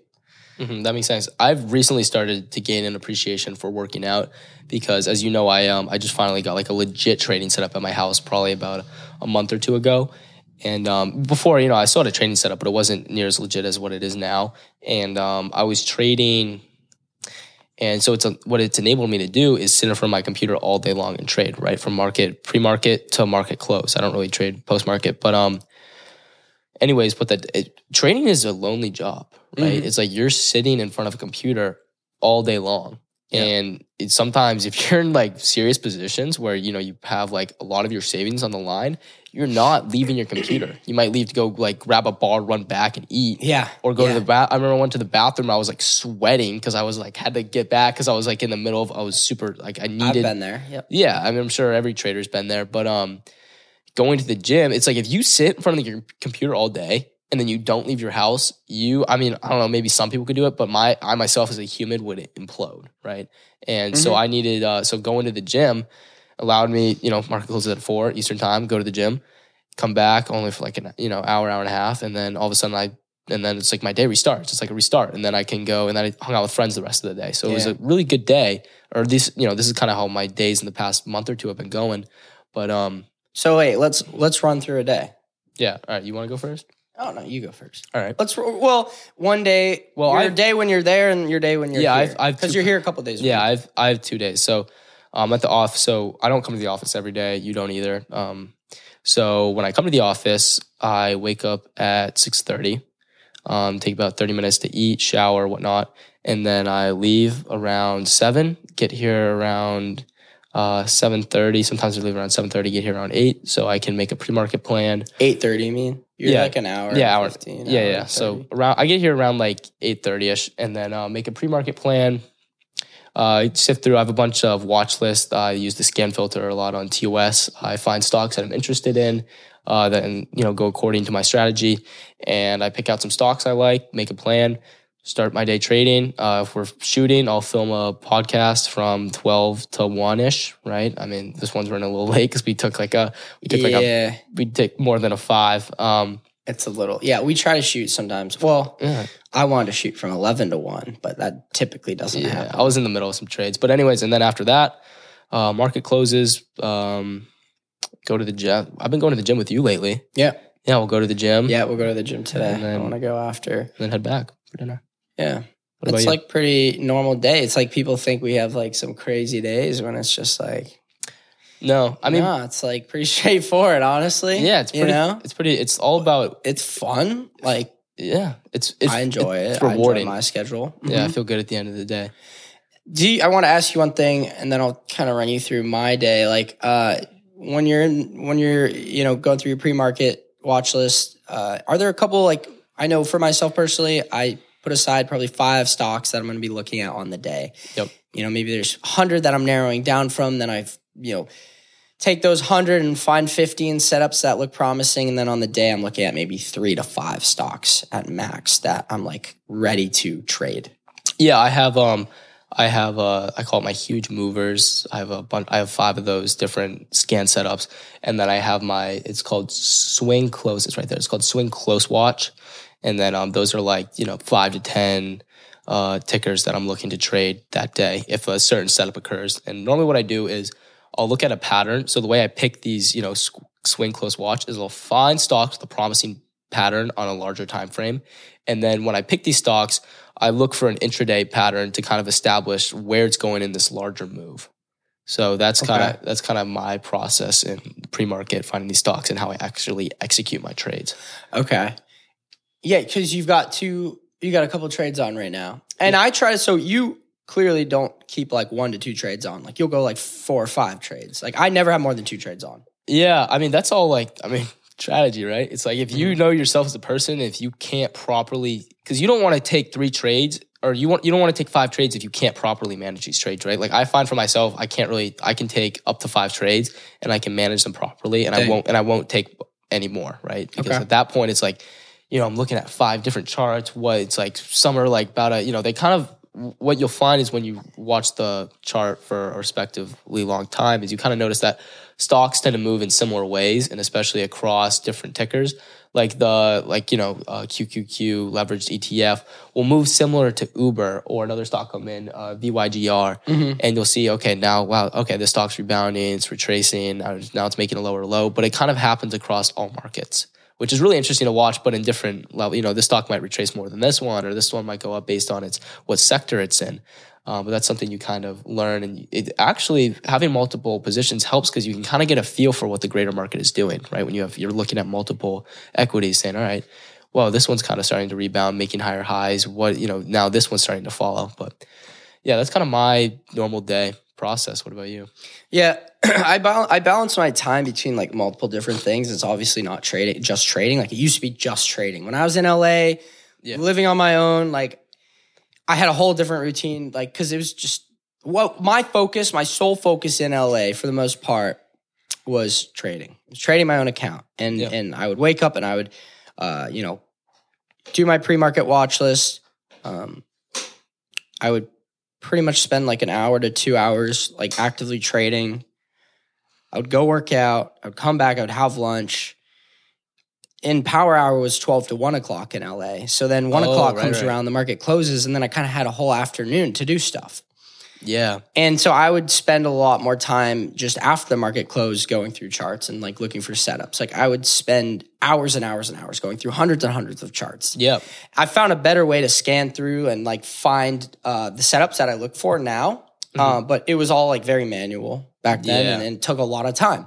hmm that makes sense. I've recently started to gain an appreciation for working out because, as you know, I um I just finally got like a legit training set up at my house probably about a month or two ago. And um, before, you know, I had a training setup, but it wasn't near as legit as what it is now. And um, I was trading, and so it's a, what it's enabled me to do is sit in front of my computer all day long and trade, right, from market pre-market to market close. I don't really trade post-market, but um, anyways, but that training is a lonely job, right? Mhm. It's like you're sitting in front of a computer all day long. Yeah. And sometimes if you're in like serious positions where you know you have like a lot of your savings on the line, you're not leaving your computer. You might leave to go like grab a bar, run back and eat. yeah Or go Yeah. to the bath. I remember I went to the bathroom. I was like sweating because I was like had to get back because I was like in the middle of I was super like I i've needed been there yep yeah, I mean, I'm sure every trader's been there, but um, going to the gym, it's like if you sit in front of your computer all day and then you don't leave your house, you, I mean, I don't know, maybe some people could do it, but my, I myself as a human would implode, right? And so I needed, uh, so going to the gym allowed me, you know, market closes at four Eastern time, go to the gym, come back only for like an, you know, hour, hour and a half, and then all of a sudden I. And then it's like my day restarts. It's like a restart, and then I can go. And then I hung out with friends the rest of the day. So it was a really good day. Or this, you know, this is kind of how my days in the past month or two have been going. But um, So wait, let's let's run through a day. yeah. All right, you want to go first? Oh no, you go first. All right. Let's well, one day. Well, your I've- day when you're there, and your day when you're Yeah, here. I've- because you're here a couple days. Yeah. I've I have two days. So um, at the off, so I don't come to the office every day. You don't either. Um, so when I come to the office, I wake up at six thirty. Um, take about thirty minutes to eat, shower, whatnot, and then I leave around seven. Get here around uh, seven thirty. Sometimes I leave around seven thirty. Get here around eight, so I can make a pre-market plan. eight thirty. You mean you're Yeah. like an hour? yeah, hour. 15, yeah, hour yeah. and So around, I get here around like eight thirty ish, and then uh, make a pre-market plan. Uh, sift through. I have a bunch of watch lists. I use the scan filter a lot on TOS. I find stocks that I'm interested in, uh, that and you know go according to my strategy, and I pick out some stocks I like, make a plan, start my day trading. Uh, if we're shooting, I'll film a podcast from twelve to one ish. Right. I mean, this one's running a little late because we took like a we took like a we take more than a five. Um, it's a little. Yeah, we try to shoot sometimes. Well, yeah. I wanted to shoot from eleven to one, but that typically doesn't Yeah, happen. I was in the middle of some trades, but anyways, and then after that, uh, market closes. Um, go to the gym. I've been going to the gym with you lately. Yeah, Yeah, we'll go to the gym. yeah. We'll go to the gym today. And then- I want to go after. and then head back for dinner. Yeah, What it's like pretty normal day. It's like people think we have like some crazy days when it's just like. no, I mean, no, it's like pretty straightforward, honestly. yeah, it's pretty. You know, It's pretty. It's all about. it's fun. Like Yeah, it's. it's I enjoy it's it. Rewarding. my schedule. Yeah, I Mhm. feel good at the end of the day. Do you, I want to ask you one thing, and then I'll kind of run you through my day. Like uh, when you're in, when you're you know going through your pre market watch list, uh, are there a couple like I know for myself personally, I put aside probably five stocks that I'm going to be looking at on the day. Yep. You know, maybe there's hundred that I'm narrowing down from. Then I've you know take those 100 and find 15 setups that look promising. And then on the day, I'm looking at maybe three to five stocks at max that I'm like ready to trade. Yeah, I have um I have uh I call it my huge movers. I have a bunch I have five of those different scan setups. And then I have my it's called swing close. It's right there. It's called swing close watch. And then um those are like, you know, five to ten uh tickers that I'm looking to trade that day if a certain setup occurs. And normally what I do is I'll look at a pattern. So the way I pick these, you know, sw- swing close watch is I'll find stocks with a promising pattern on a larger time frame. And then when I pick these stocks, I look for an intraday pattern to kind of establish where it's going in this larger move. So that's kind of that's kind of my process in pre-market finding these stocks and how I actually execute my trades. Okay. Yeah, because you've got two, you got a couple trades on right now. And I try to, so you clearly don't keep like one to two trades on. Like you'll go like four or five trades. Like I never have more than two trades on. Yeah, I mean that's all like I mean strategy, right? It's like if you Mm-hmm. know yourself as a person, if you can't properly because you don't want to take three trades or you want you don't want to take five trades if you can't properly manage these trades, right? Like I find for myself, I can't really I can take up to five trades and I can manage them properly and I won't and I won't take any more, right? Because Okay. at that point it's like, you know, I'm looking at five different charts, what it's like some are like about a, you know, they kind of what you'll find is when you watch the chart for a respectively long time is you kind of notice that stocks tend to move in similar ways and especially across different tickers. Like the like you know uh, qqq leveraged etf will move similar to uber or another stock come in uh, vygr and you'll see okay now wow okay the stock's rebounding it's retracing now it's making a lower low but it kind of happens across all markets which is really interesting to watch, but in different level. You know, this stock might retrace more than this one, or this one might go up based on its what sector it's in. Um, but that's something you kind of learn, and it actually having multiple positions helps because you can kind of get a feel for what the greater market is doing, right? When you have you're looking at multiple equities, saying, all right, well, this one's kind of starting to rebound, making higher highs. What you know now, this one's starting to follow. But yeah, that's kind of my normal day process. What about you? Yeah, I bal- I balance my time between like multiple different things. It's obviously not trading, just trading. Like it used to be just trading. When I was in LA, Yeah. living on my own, like I had a whole different routine. Like because it was just what my focus, my sole focus in LA for the most part was trading. Was trading my own account, and Yeah. and I would wake up and I would, uh, you know, do my pre market watch list. Um, I would pretty much spend like an hour to two hours like actively trading. I would go work out. I would come back. I would have lunch. In power hour was 12 to 1 o'clock in LA. So then 1 Oh, o'clock right, comes right. around, the market closes, and then I kind of had a whole afternoon to do stuff. Yeah, And so I would spend a lot more time just after the market closed going through charts and like looking for setups. Like I would spend hours and hours and hours going through hundreds and hundreds of charts. yeah, I found a better way to scan through and like find uh, the setups that I look for now. Uh, but it was all like very manual back then Yeah. and, and took a lot of time.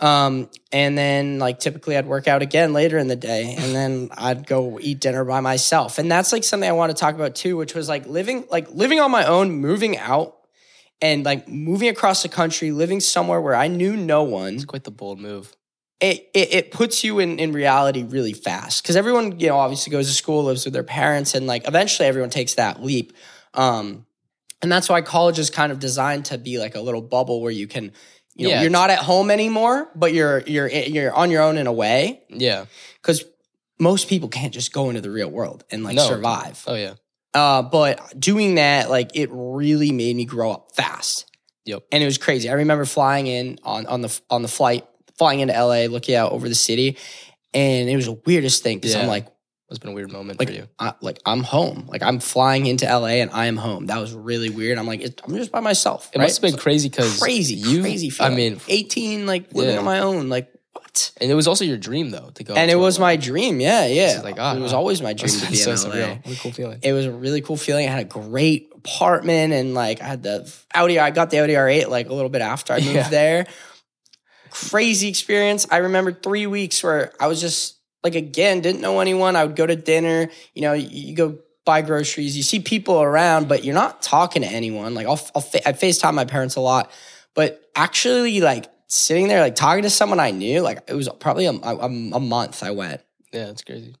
Um, and then like typically I'd work out again later in the day and then I'd go eat dinner by myself. And that's like something I want to talk about too, which was like living, like living on my own, moving out and like moving across the country, living somewhere where I knew no one it's quite the bold move. it, it, it puts you in, in reality really fast because everyone you know obviously goes to school lives with their parents and like eventually everyone takes that leap um, and that's why college is kind of designed to be like a little bubble where you can you know Yeah, you're not at home anymore but you're you're you're on your own in a way Yeah, because most people can't just go into the real world and like No. survive oh yeah, uh, but doing that, like, it really made me grow up fast. Yep. And it was crazy. I remember flying in on on the on the flight, flying into LA, looking out over the city, and it was the weirdest thing because I'm like, it's been a weird moment like, for you. I, like I'm home. Like I'm flying into LA and I am home. That was really weird. I'm like, it, I'm just by myself. It right? must have been crazy because crazy, you. crazy. I mean, 18, like living Yeah. on my own. Like what? and it was also your dream though to go. And it was LA. my dream. Yeah, yeah. like, ah, it was always my dream to be so in LA. surreal. What a cool feeling. it was a really cool feeling. I had a great apartment and like I had the Audi. I got the Audi R8 like a little bit after I moved Yeah. there. Crazy experience. I remember three weeks where I was just like again didn't know anyone. I would go to dinner. You know, you, you go buy groceries. You see people around, but you're not talking to anyone. Like I'll, I'll fa- I Facetime my parents a lot, but actually like sitting there like talking to someone I knew, like it was probably a, a, a month. I went. Yeah, it's crazy.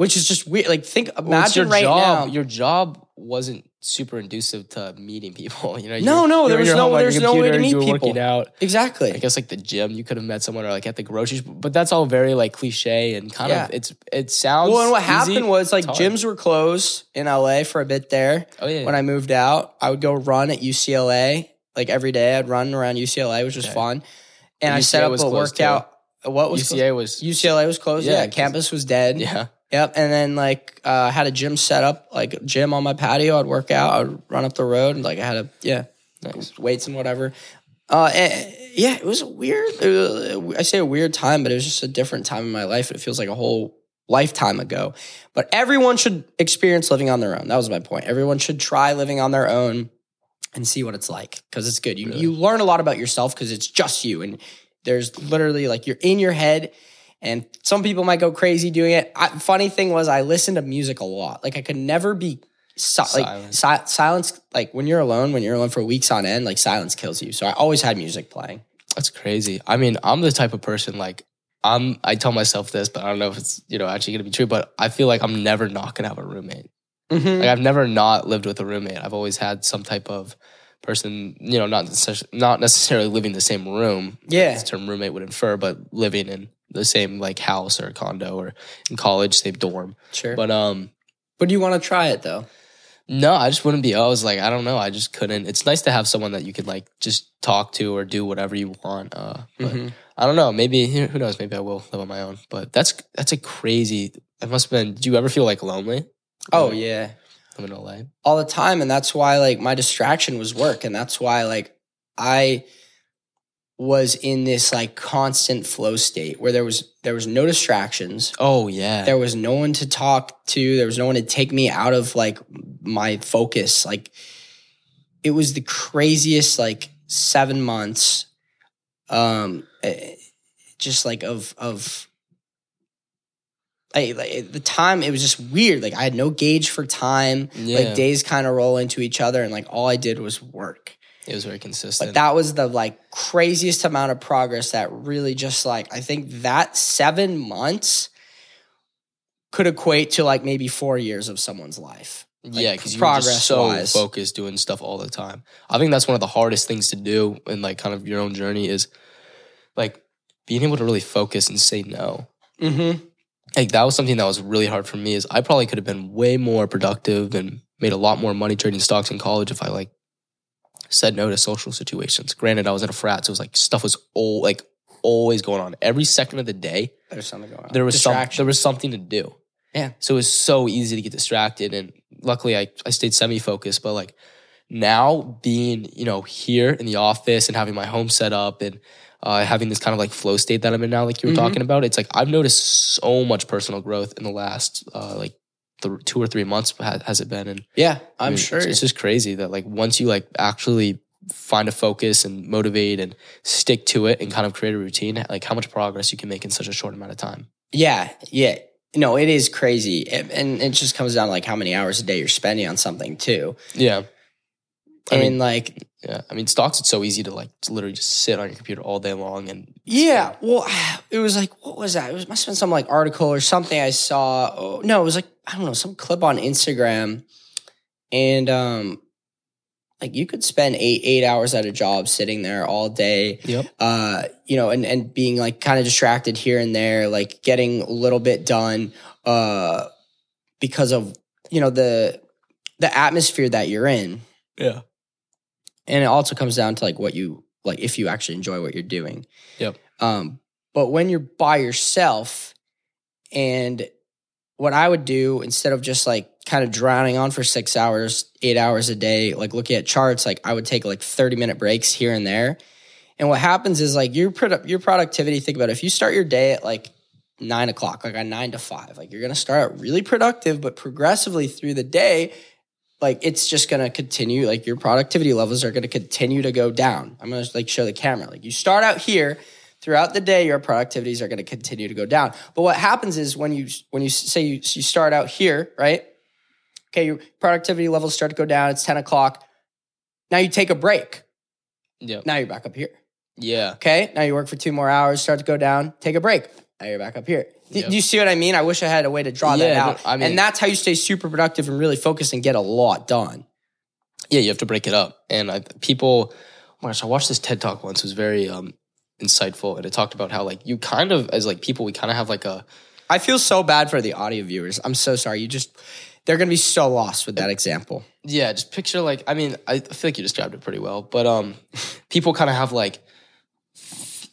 Which is just weird. Like think, imagine right job, now. Your job wasn't super inducive to meeting people. You know, No, no, there was no- home on your there's no way to meet people. Out. exactly. I guess like the gym, you could have met someone or like at the groceries, but that's all very like cliche and kind Yeah. of it's it sounds. Well, and what easy. happened was like gyms were closed in LA for a bit there. Oh yeah, When I moved out, I would go run at UCLA. Like every day, I'd run around UCLA, which was Okay. fun. And I set up a closed, too. workout. What was UCA was? UCLA was closed. Yeah, Yeah, campus was dead. yeah. Yep. And then like uh, I had a gym set up, like a gym on my patio. I'd work out. I'd run up the road, and like I had a yeah, Nice. weights and whatever. Uh, and- yeah, it was a weird. it was- I say a weird time, but it was just a different time in my life. It feels like a whole lifetime ago. But everyone should experience living on their own. That was my point. Everyone should try living on their own and see what it's like because it's good. You Really? you learn a lot about yourself because it's just you, and there's literally like you're in your head. And some people might go crazy doing it. I, funny thing was, I listened to music a lot. Like I could never be si- like si- silence. Like when you're alone, when you're alone for weeks on end, like silence kills you. So I always had music playing. That's crazy. I mean, I'm the type of person like I'm. I tell myself this, but I don't know if it's you know actually gonna be true. But I feel like I'm never not gonna have a roommate. Mm-hmm. Like I've never not lived with a roommate. I've always had some type of person, you know, not necess- not necessarily living in the same room. Yeah. as the term roommate would infer, but living in the same like house or condo or in college, same dorm. Sure. But, um But do you want to try it though? no, I just wouldn't be. I was like, I don't know. I just couldn't. It's nice to have someone that you could like just talk to or do whatever you want. Uh, but Mhm. I don't know. Maybe who knows? Maybe I will live on my own. But that's that's a crazy. It must have been. Do you ever feel like lonely? Oh Living- yeah. living in LA. all the time and that's why like my distraction was work and that's why like i was in this like constant flow state where there was there was no distractions. Oh yeah. there was no one to talk to. There was no one to take me out of like my focus. Like it was the craziest like 7 months um eh, just like of of I, like at the time it was just weird. Like i had no gauge for time. Yeah. like days kind of roll into each other and like all i did was work it was very consistent. like that was the like craziest amount of progress that really just like i think that seven months could equate to like maybe four years of someone's life yeah, because you were just so progress-wise. focused doing stuff all the time. I think that's one of the hardest things to do in like kind of your own journey is like being able to really focus and say no. mm-hmm Like that was something that was really hard for me. Is I probably could have been way more productive and made a lot more money trading stocks in college if I like said no to social situations. Granted, I was in a frat, so it was like stuff was all like always going on every second of the day. there's something going on there was some, there was something to do. Yeah. So it was so easy to get distracted, and luckily I I stayed semi focused. But like now being you know here in the office and having my home set up and uh, having this kind of like flow state that I'm in now, like you were Mhm. talking about, it's like I've noticed so much personal growth in the last uh, like th- two or three months. ha- Has it been? And yeah i'm I mean, sure it's, it's just crazy that like once you like actually find a focus and motivate and stick to it and kind of create a routine, like how much progress you can make in such a short amount of time. yeah yeah no it is crazy and and it just comes down to like how many hours a day you're spending on something too Yeah. I and mean, like yeah. I mean, stocks, it's so easy to like to literally just sit on your computer all day long and Yeah, well, it was like what was that? It was must have been some like article or something I saw. Oh, no, it was like I don't know some clip on Instagram, and um, like you could spend eight eight hours at a job sitting there all day. Yep. Uh, you know, and and being like kind of distracted here and there, like getting a little bit done, uh, because of you know the the atmosphere that you're in, Yeah. And it also comes down to like what you like if you actually enjoy what you're doing. Yep. Um, but when you're by yourself, and what I would do instead of just like kind of drowning on for six hours, eight hours a day, like looking at charts, like I would take like 30 minute breaks here and there. And what happens is like your produ- your productivity. Think about it. If you start your day at like nine o'clock, like a nine to five, like you're gonna start out really productive, but progressively through the day, like it's just gonna continue. Like your productivity levels are gonna continue to go down. I'm gonna like show the camera. Like you start out here, throughout the day, your productivities are gonna continue to go down. But what happens is when you when you say you, you start out here, right? Okay, your productivity levels start to go down. It's ten o'clock. Now you take a break. Yep. Now you're back up here. Yeah. Okay. Now you work for two more hours, start to go down, take a break. Now you're back up here. Do you see what I mean? I wish I had a way to draw that out. I mean- and that's how you stay super productive and really focus and get a lot done. yeah, you have to break it up. And I, people, oh my gosh, I watched this TED talk once. It was very um, insightful, and it talked about how like you kind of as like people, we kind of have like a I feel so bad for the audio viewers. I'm so sorry. You just they're gonna be so lost with that example. yeah, just picture like I mean, I feel like you described it pretty well, but um, people kind of have like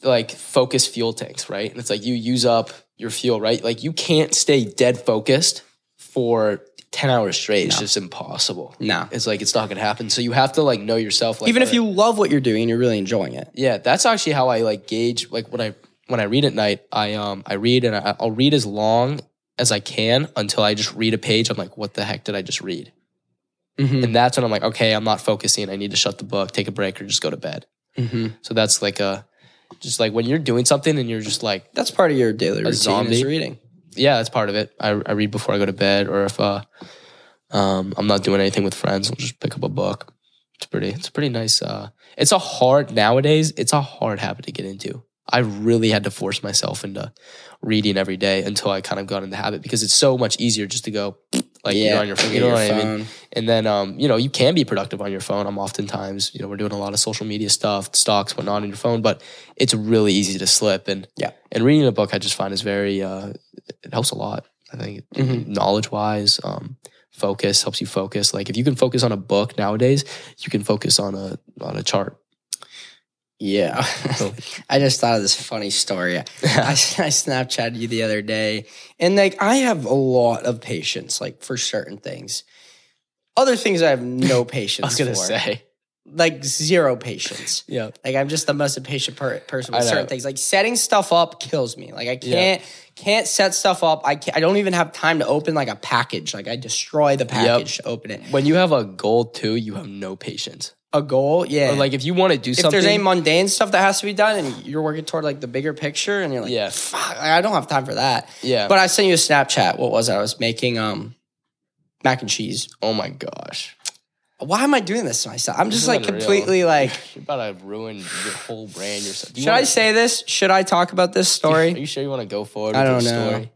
like focus fuel tanks, right? And it's like you use up your fuel, right? Like you can't stay dead focused for ten hours straight. It's just impossible. No. It's like it's not gonna happen. So you have to like know yourself. Like, Even if you love what you're doing you're really enjoying it. Yeah, that's actually how I like gauge like when I when I read at night. I um I read and I, I'll read as long as I can until I just read a page. I'm like, what the heck did I just read? Mhm. And that's when I'm like, okay, I'm not focusing. I need to shut the book, take a break, or just go to bed. Mhm. So that's like a just like when you're doing something and you're just like, That's part of your daily routine zombie. is reading. yeah, that's part of it. I, I read before I go to bed, or if uh um I'm not doing anything with friends, I'll just pick up a book. It's pretty. It's a pretty nice. uh It's a hard nowadays. It's a hard habit to get into. I really had to force myself into reading every day until I kind of got in the habit because it's so much easier just to go like you're on your phone. You know what I mean? And then, um, you know, you can be productive on your phone. I'm oftentimes, you know, we're doing a lot of social media stuff, stocks, whatnot on your phone, but it's really easy to slip. And Yeah. and reading a book, I just find is very, uh, it helps a lot. I think Mhm. knowledge wise, um, focus helps you focus. Like if you can focus on a book nowadays, you can focus on a on a chart. Yeah. I just thought of this funny story. I, I Snapchatted you the other day, and like I have a lot of patience, like for certain things. Other things I have no patience I was gonna for. say, like zero patience. yeah, Like I'm just the most impatient per- person with certain things. Like setting stuff up kills me. Like I can't can't set stuff up. I can't, I don't even have time to open like a package. Like I destroy the package to open it. when you have a goal too, you have no patience. A goal, yeah. Or like if you want to do if something, If there's any mundane stuff that has to be done and you're working toward like the bigger picture and you're like, Yeah. fuck, I don't have time for that. yeah, But I sent you a Snapchat. What was it? I was making um mac and cheese. oh my gosh. Why am I doing this to myself? I'm This just like unreal. completely like You're about to ruin your whole brand. Yourself. You should I wanna- say this? Should I talk about this story? Are you sure you want to go forward? I with don't know. Story?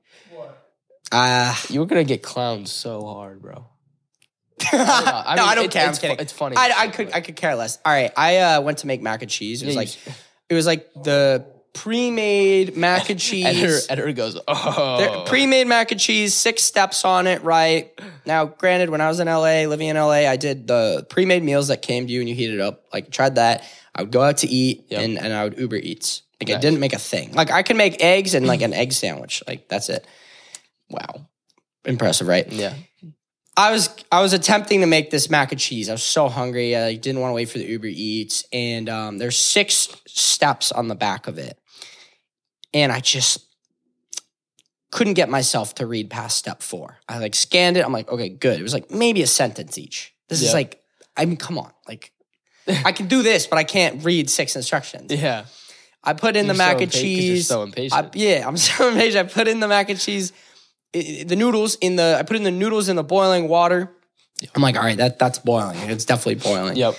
Uh, You were gonna get clowned so hard, bro. no, I I, mean, don't it- care. I'm fu- kidding. it's funny I, I could I could care less. All right, I uh, went to make mac and cheese. It was Yeah, like it was like the pre-made mac and cheese. Editor, goes, There- oh, Pre-made mac and cheese, six steps on it, right? Now, granted, when I was in LA, living in LA, I did the pre-made meals that came to you and you heated up. Like, tried that. I would go out to eat Yep. and, and I would Uber Eats. Like, I Nice. didn't make a thing. Like, I could make eggs and like an egg sandwich. Like, that's it. wow, Impressive, right? yeah, I was I was attempting to make this mac and cheese. I was so hungry. I didn't want to wait for the Uber Eats, and um, there's six steps on the back of it, and I just couldn't get myself to read past step four. I like scanned it. I'm like, okay, good. It was like maybe a sentence each. This is like, I mean, come on, like. I can do this, but I can't read six instructions. yeah. I put in the You're mac so and cheese. You're so impatient. I, yeah, I'm so impatient. I put in the mac and cheese, the noodles in the. I put in the noodles in the boiling water. I'm like, all right, that that's boiling. It's definitely boiling. yep.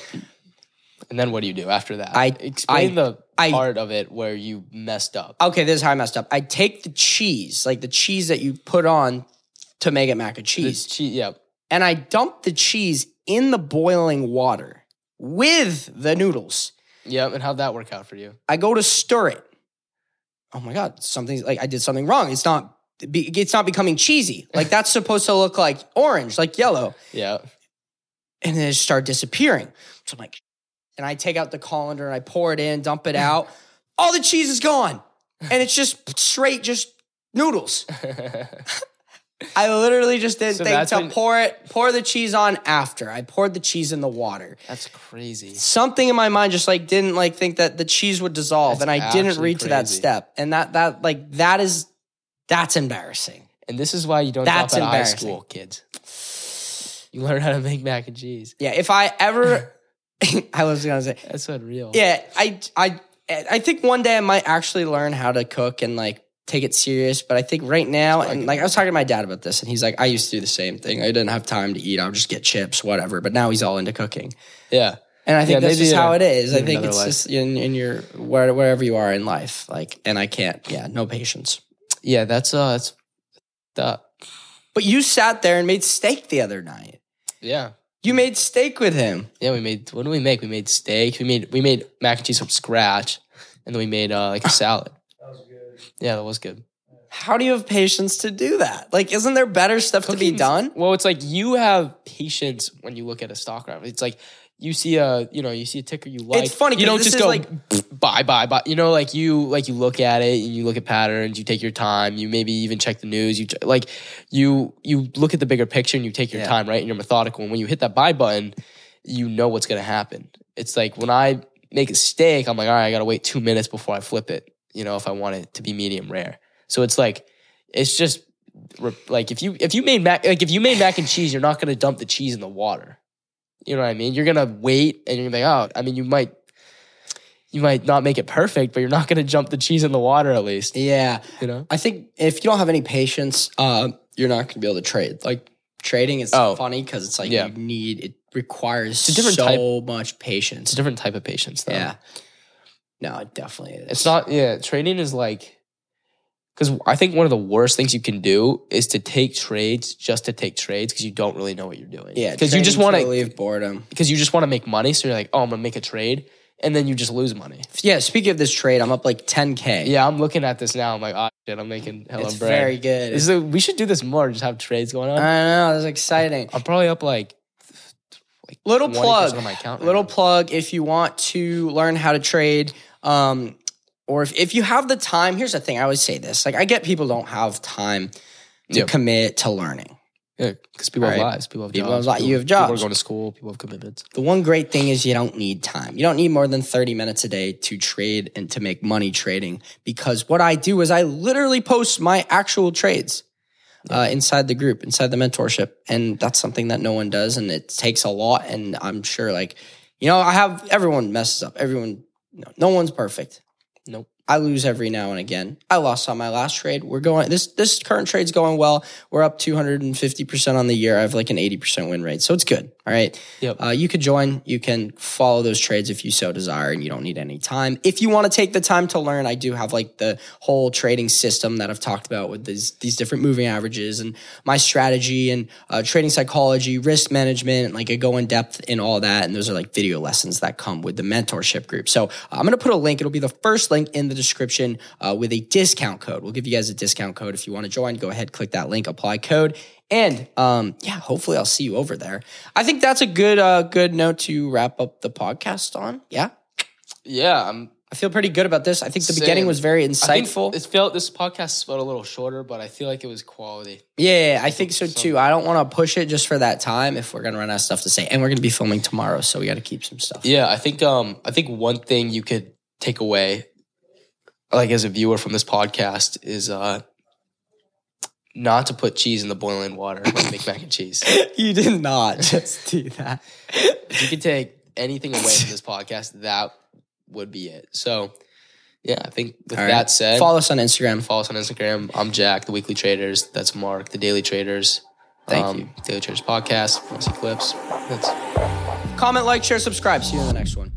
And then what do you do after that? I- explain I- the I- part of it where you messed up. Okay, this is how I messed up. I take the cheese, like the cheese that you put on to make it mac and cheese, cheese, yeah, and I dump the cheese in the boiling water with the noodles. yeah. And how'd that work out for you? I go to stir it. Oh my god, something like I did something wrong. It's not. It's not becoming cheesy. Like that's supposed to look like orange, like yellow. Yeah, and then it just started disappearing. So I'm like, and I take out the colander and I pour it in, dump it out. All the cheese is gone, and it's just straight, just noodles. I literally just didn't So think to when- pour it, pour the cheese on after. I poured the cheese in the water. that's crazy. Something in my mind just like didn't like think that the cheese would dissolve, That's and I didn't read to that step. And that that like that is that's embarrassing. And this is why you don't That's drop out of high school, kids. You learn how to make mac and cheese. Yeah, if I ever, I was gonna say, That's unreal. Yeah, I I I think one day I might actually learn how to cook and like take it serious. But I think right now, and like I was talking to my dad about this, and he's like, I used to do the same thing. I didn't have time to eat. I would just get chips, whatever. But now he's all into cooking, yeah. and I think Yeah, that's just how it is. I think it's life. just in, in your where, wherever you are in life. Like, and I can't. Yeah, no patience. Yeah, that's uh, that's that. But you sat there and made steak the other night. Yeah, You made steak with him. yeah. We made what did we make? We made steak. We made we made mac and cheese from scratch, and then we made uh, like a salad. That was good. Yeah, that was good. How do you have patience to do that? Like, isn't there better stuff to be done? Well, it's like you have patience when you look at a stock graph. It's like you see a you know you see a ticker you like. It's funny You don't just go like- buy buy buy. You know, like you like you look at it and you look at patterns. You take your time. You maybe even check the news. You ch- like you you look at the bigger picture and you take your Yeah. time, right? And you're methodical. And when you hit that buy button, you know what's gonna happen. It's like when I make a steak, I'm like, all right, I gotta wait two minutes before I flip it. You know, if I want it to be medium rare. So it's like it's just like if you if you made mac like if you made mac and cheese, you're not gonna dump the cheese in the water. You know what I mean? You're gonna wait and you're gonna be like, oh, I mean, you might you might not make it perfect, but you're not gonna jump the cheese in the water at least. Yeah. You know? I think if you don't have any patience, uh, you're not going to be able to trade. Like trading is Oh. funny because it's like Yeah. you need it requires it's a different so type- much patience. It's a different type of patience though. yeah. No, it definitely is. It's not yeah, trading is like because I think one of the worst things you can do is to take trades just to take trades because you don't really know what you're doing. Yeah, because you just want to leave boredom. because you just want to make money. So you're like, oh, I'm gonna make a trade, and then you just lose money. Yeah. Speaking of this trade, I'm up like 10k. Yeah, I'm looking at this now. I'm like, oh shit, I'm making hella it's bread. very good. This is a- we should do this more. Just have trades going on. I know. It's exciting. I'm probably up like like Little plug. my right little now. plug if you want to learn how to trade um, or if, if you have the time here's the thing i always say this like i get people don't have time to Yep. commit to learning Yeah, because people have lives. People have People jobs. have li- you have People jobs. are going to school. People have commitments. the one great thing is you don't need time you don't need more than 30 minutes a day to trade and to make money trading because what i do is i literally post my actual trades uh, inside the group inside the mentorship and that's something that no one does and it takes a lot and i'm sure like you know i have everyone messes up everyone no, no one's perfect Nope. I lose every now and again. I lost on my last trade. We're going this this current trade's going well. We're up 250% on the year. I have like an 80% win rate. So it's good. All right. Yep. Uh, you could join. You can follow those trades if you so desire and you don't need any time. If you want to take the time to learn, I do have like the whole trading system that I've talked about with these these different moving averages and my strategy and uh, trading psychology, risk management. Like I go in depth in all that. And those are like video lessons that come with the mentorship group. So uh, I'm going to put a link. It'll be the first link in the description uh, with a discount code. We'll give you guys a discount code if you want to join. Go ahead, click that link, apply code. And um, yeah, hopefully I'll see you over there. I think that's a good uh, good note to wrap up the podcast on. Yeah, Yeah, I'm. I feel pretty good about this. I think the Same. beginning was very I think insightful. It felt this podcast felt a little shorter, but I feel like it was quality. yeah, I think so too. I don't want to push it just for that time if we're gonna run out of stuff to say, and we're gonna be filming tomorrow, so we got to keep some stuff. Yeah, I think um I think one thing you could take away like as a viewer from this podcast is uh not to put cheese in the boiling water when you make mac and cheese. you did not just do that. If you could take anything away from this podcast, that would be it. So yeah, I think with right. that said, Follow us on Instagram. follow us on Instagram. I'm Jack, the Weekly Traders. That's Mark, the Daily Traders. Thank um, you. Daily Traders podcast. See clips? That's Comment, like, share, subscribe. See you in the next one.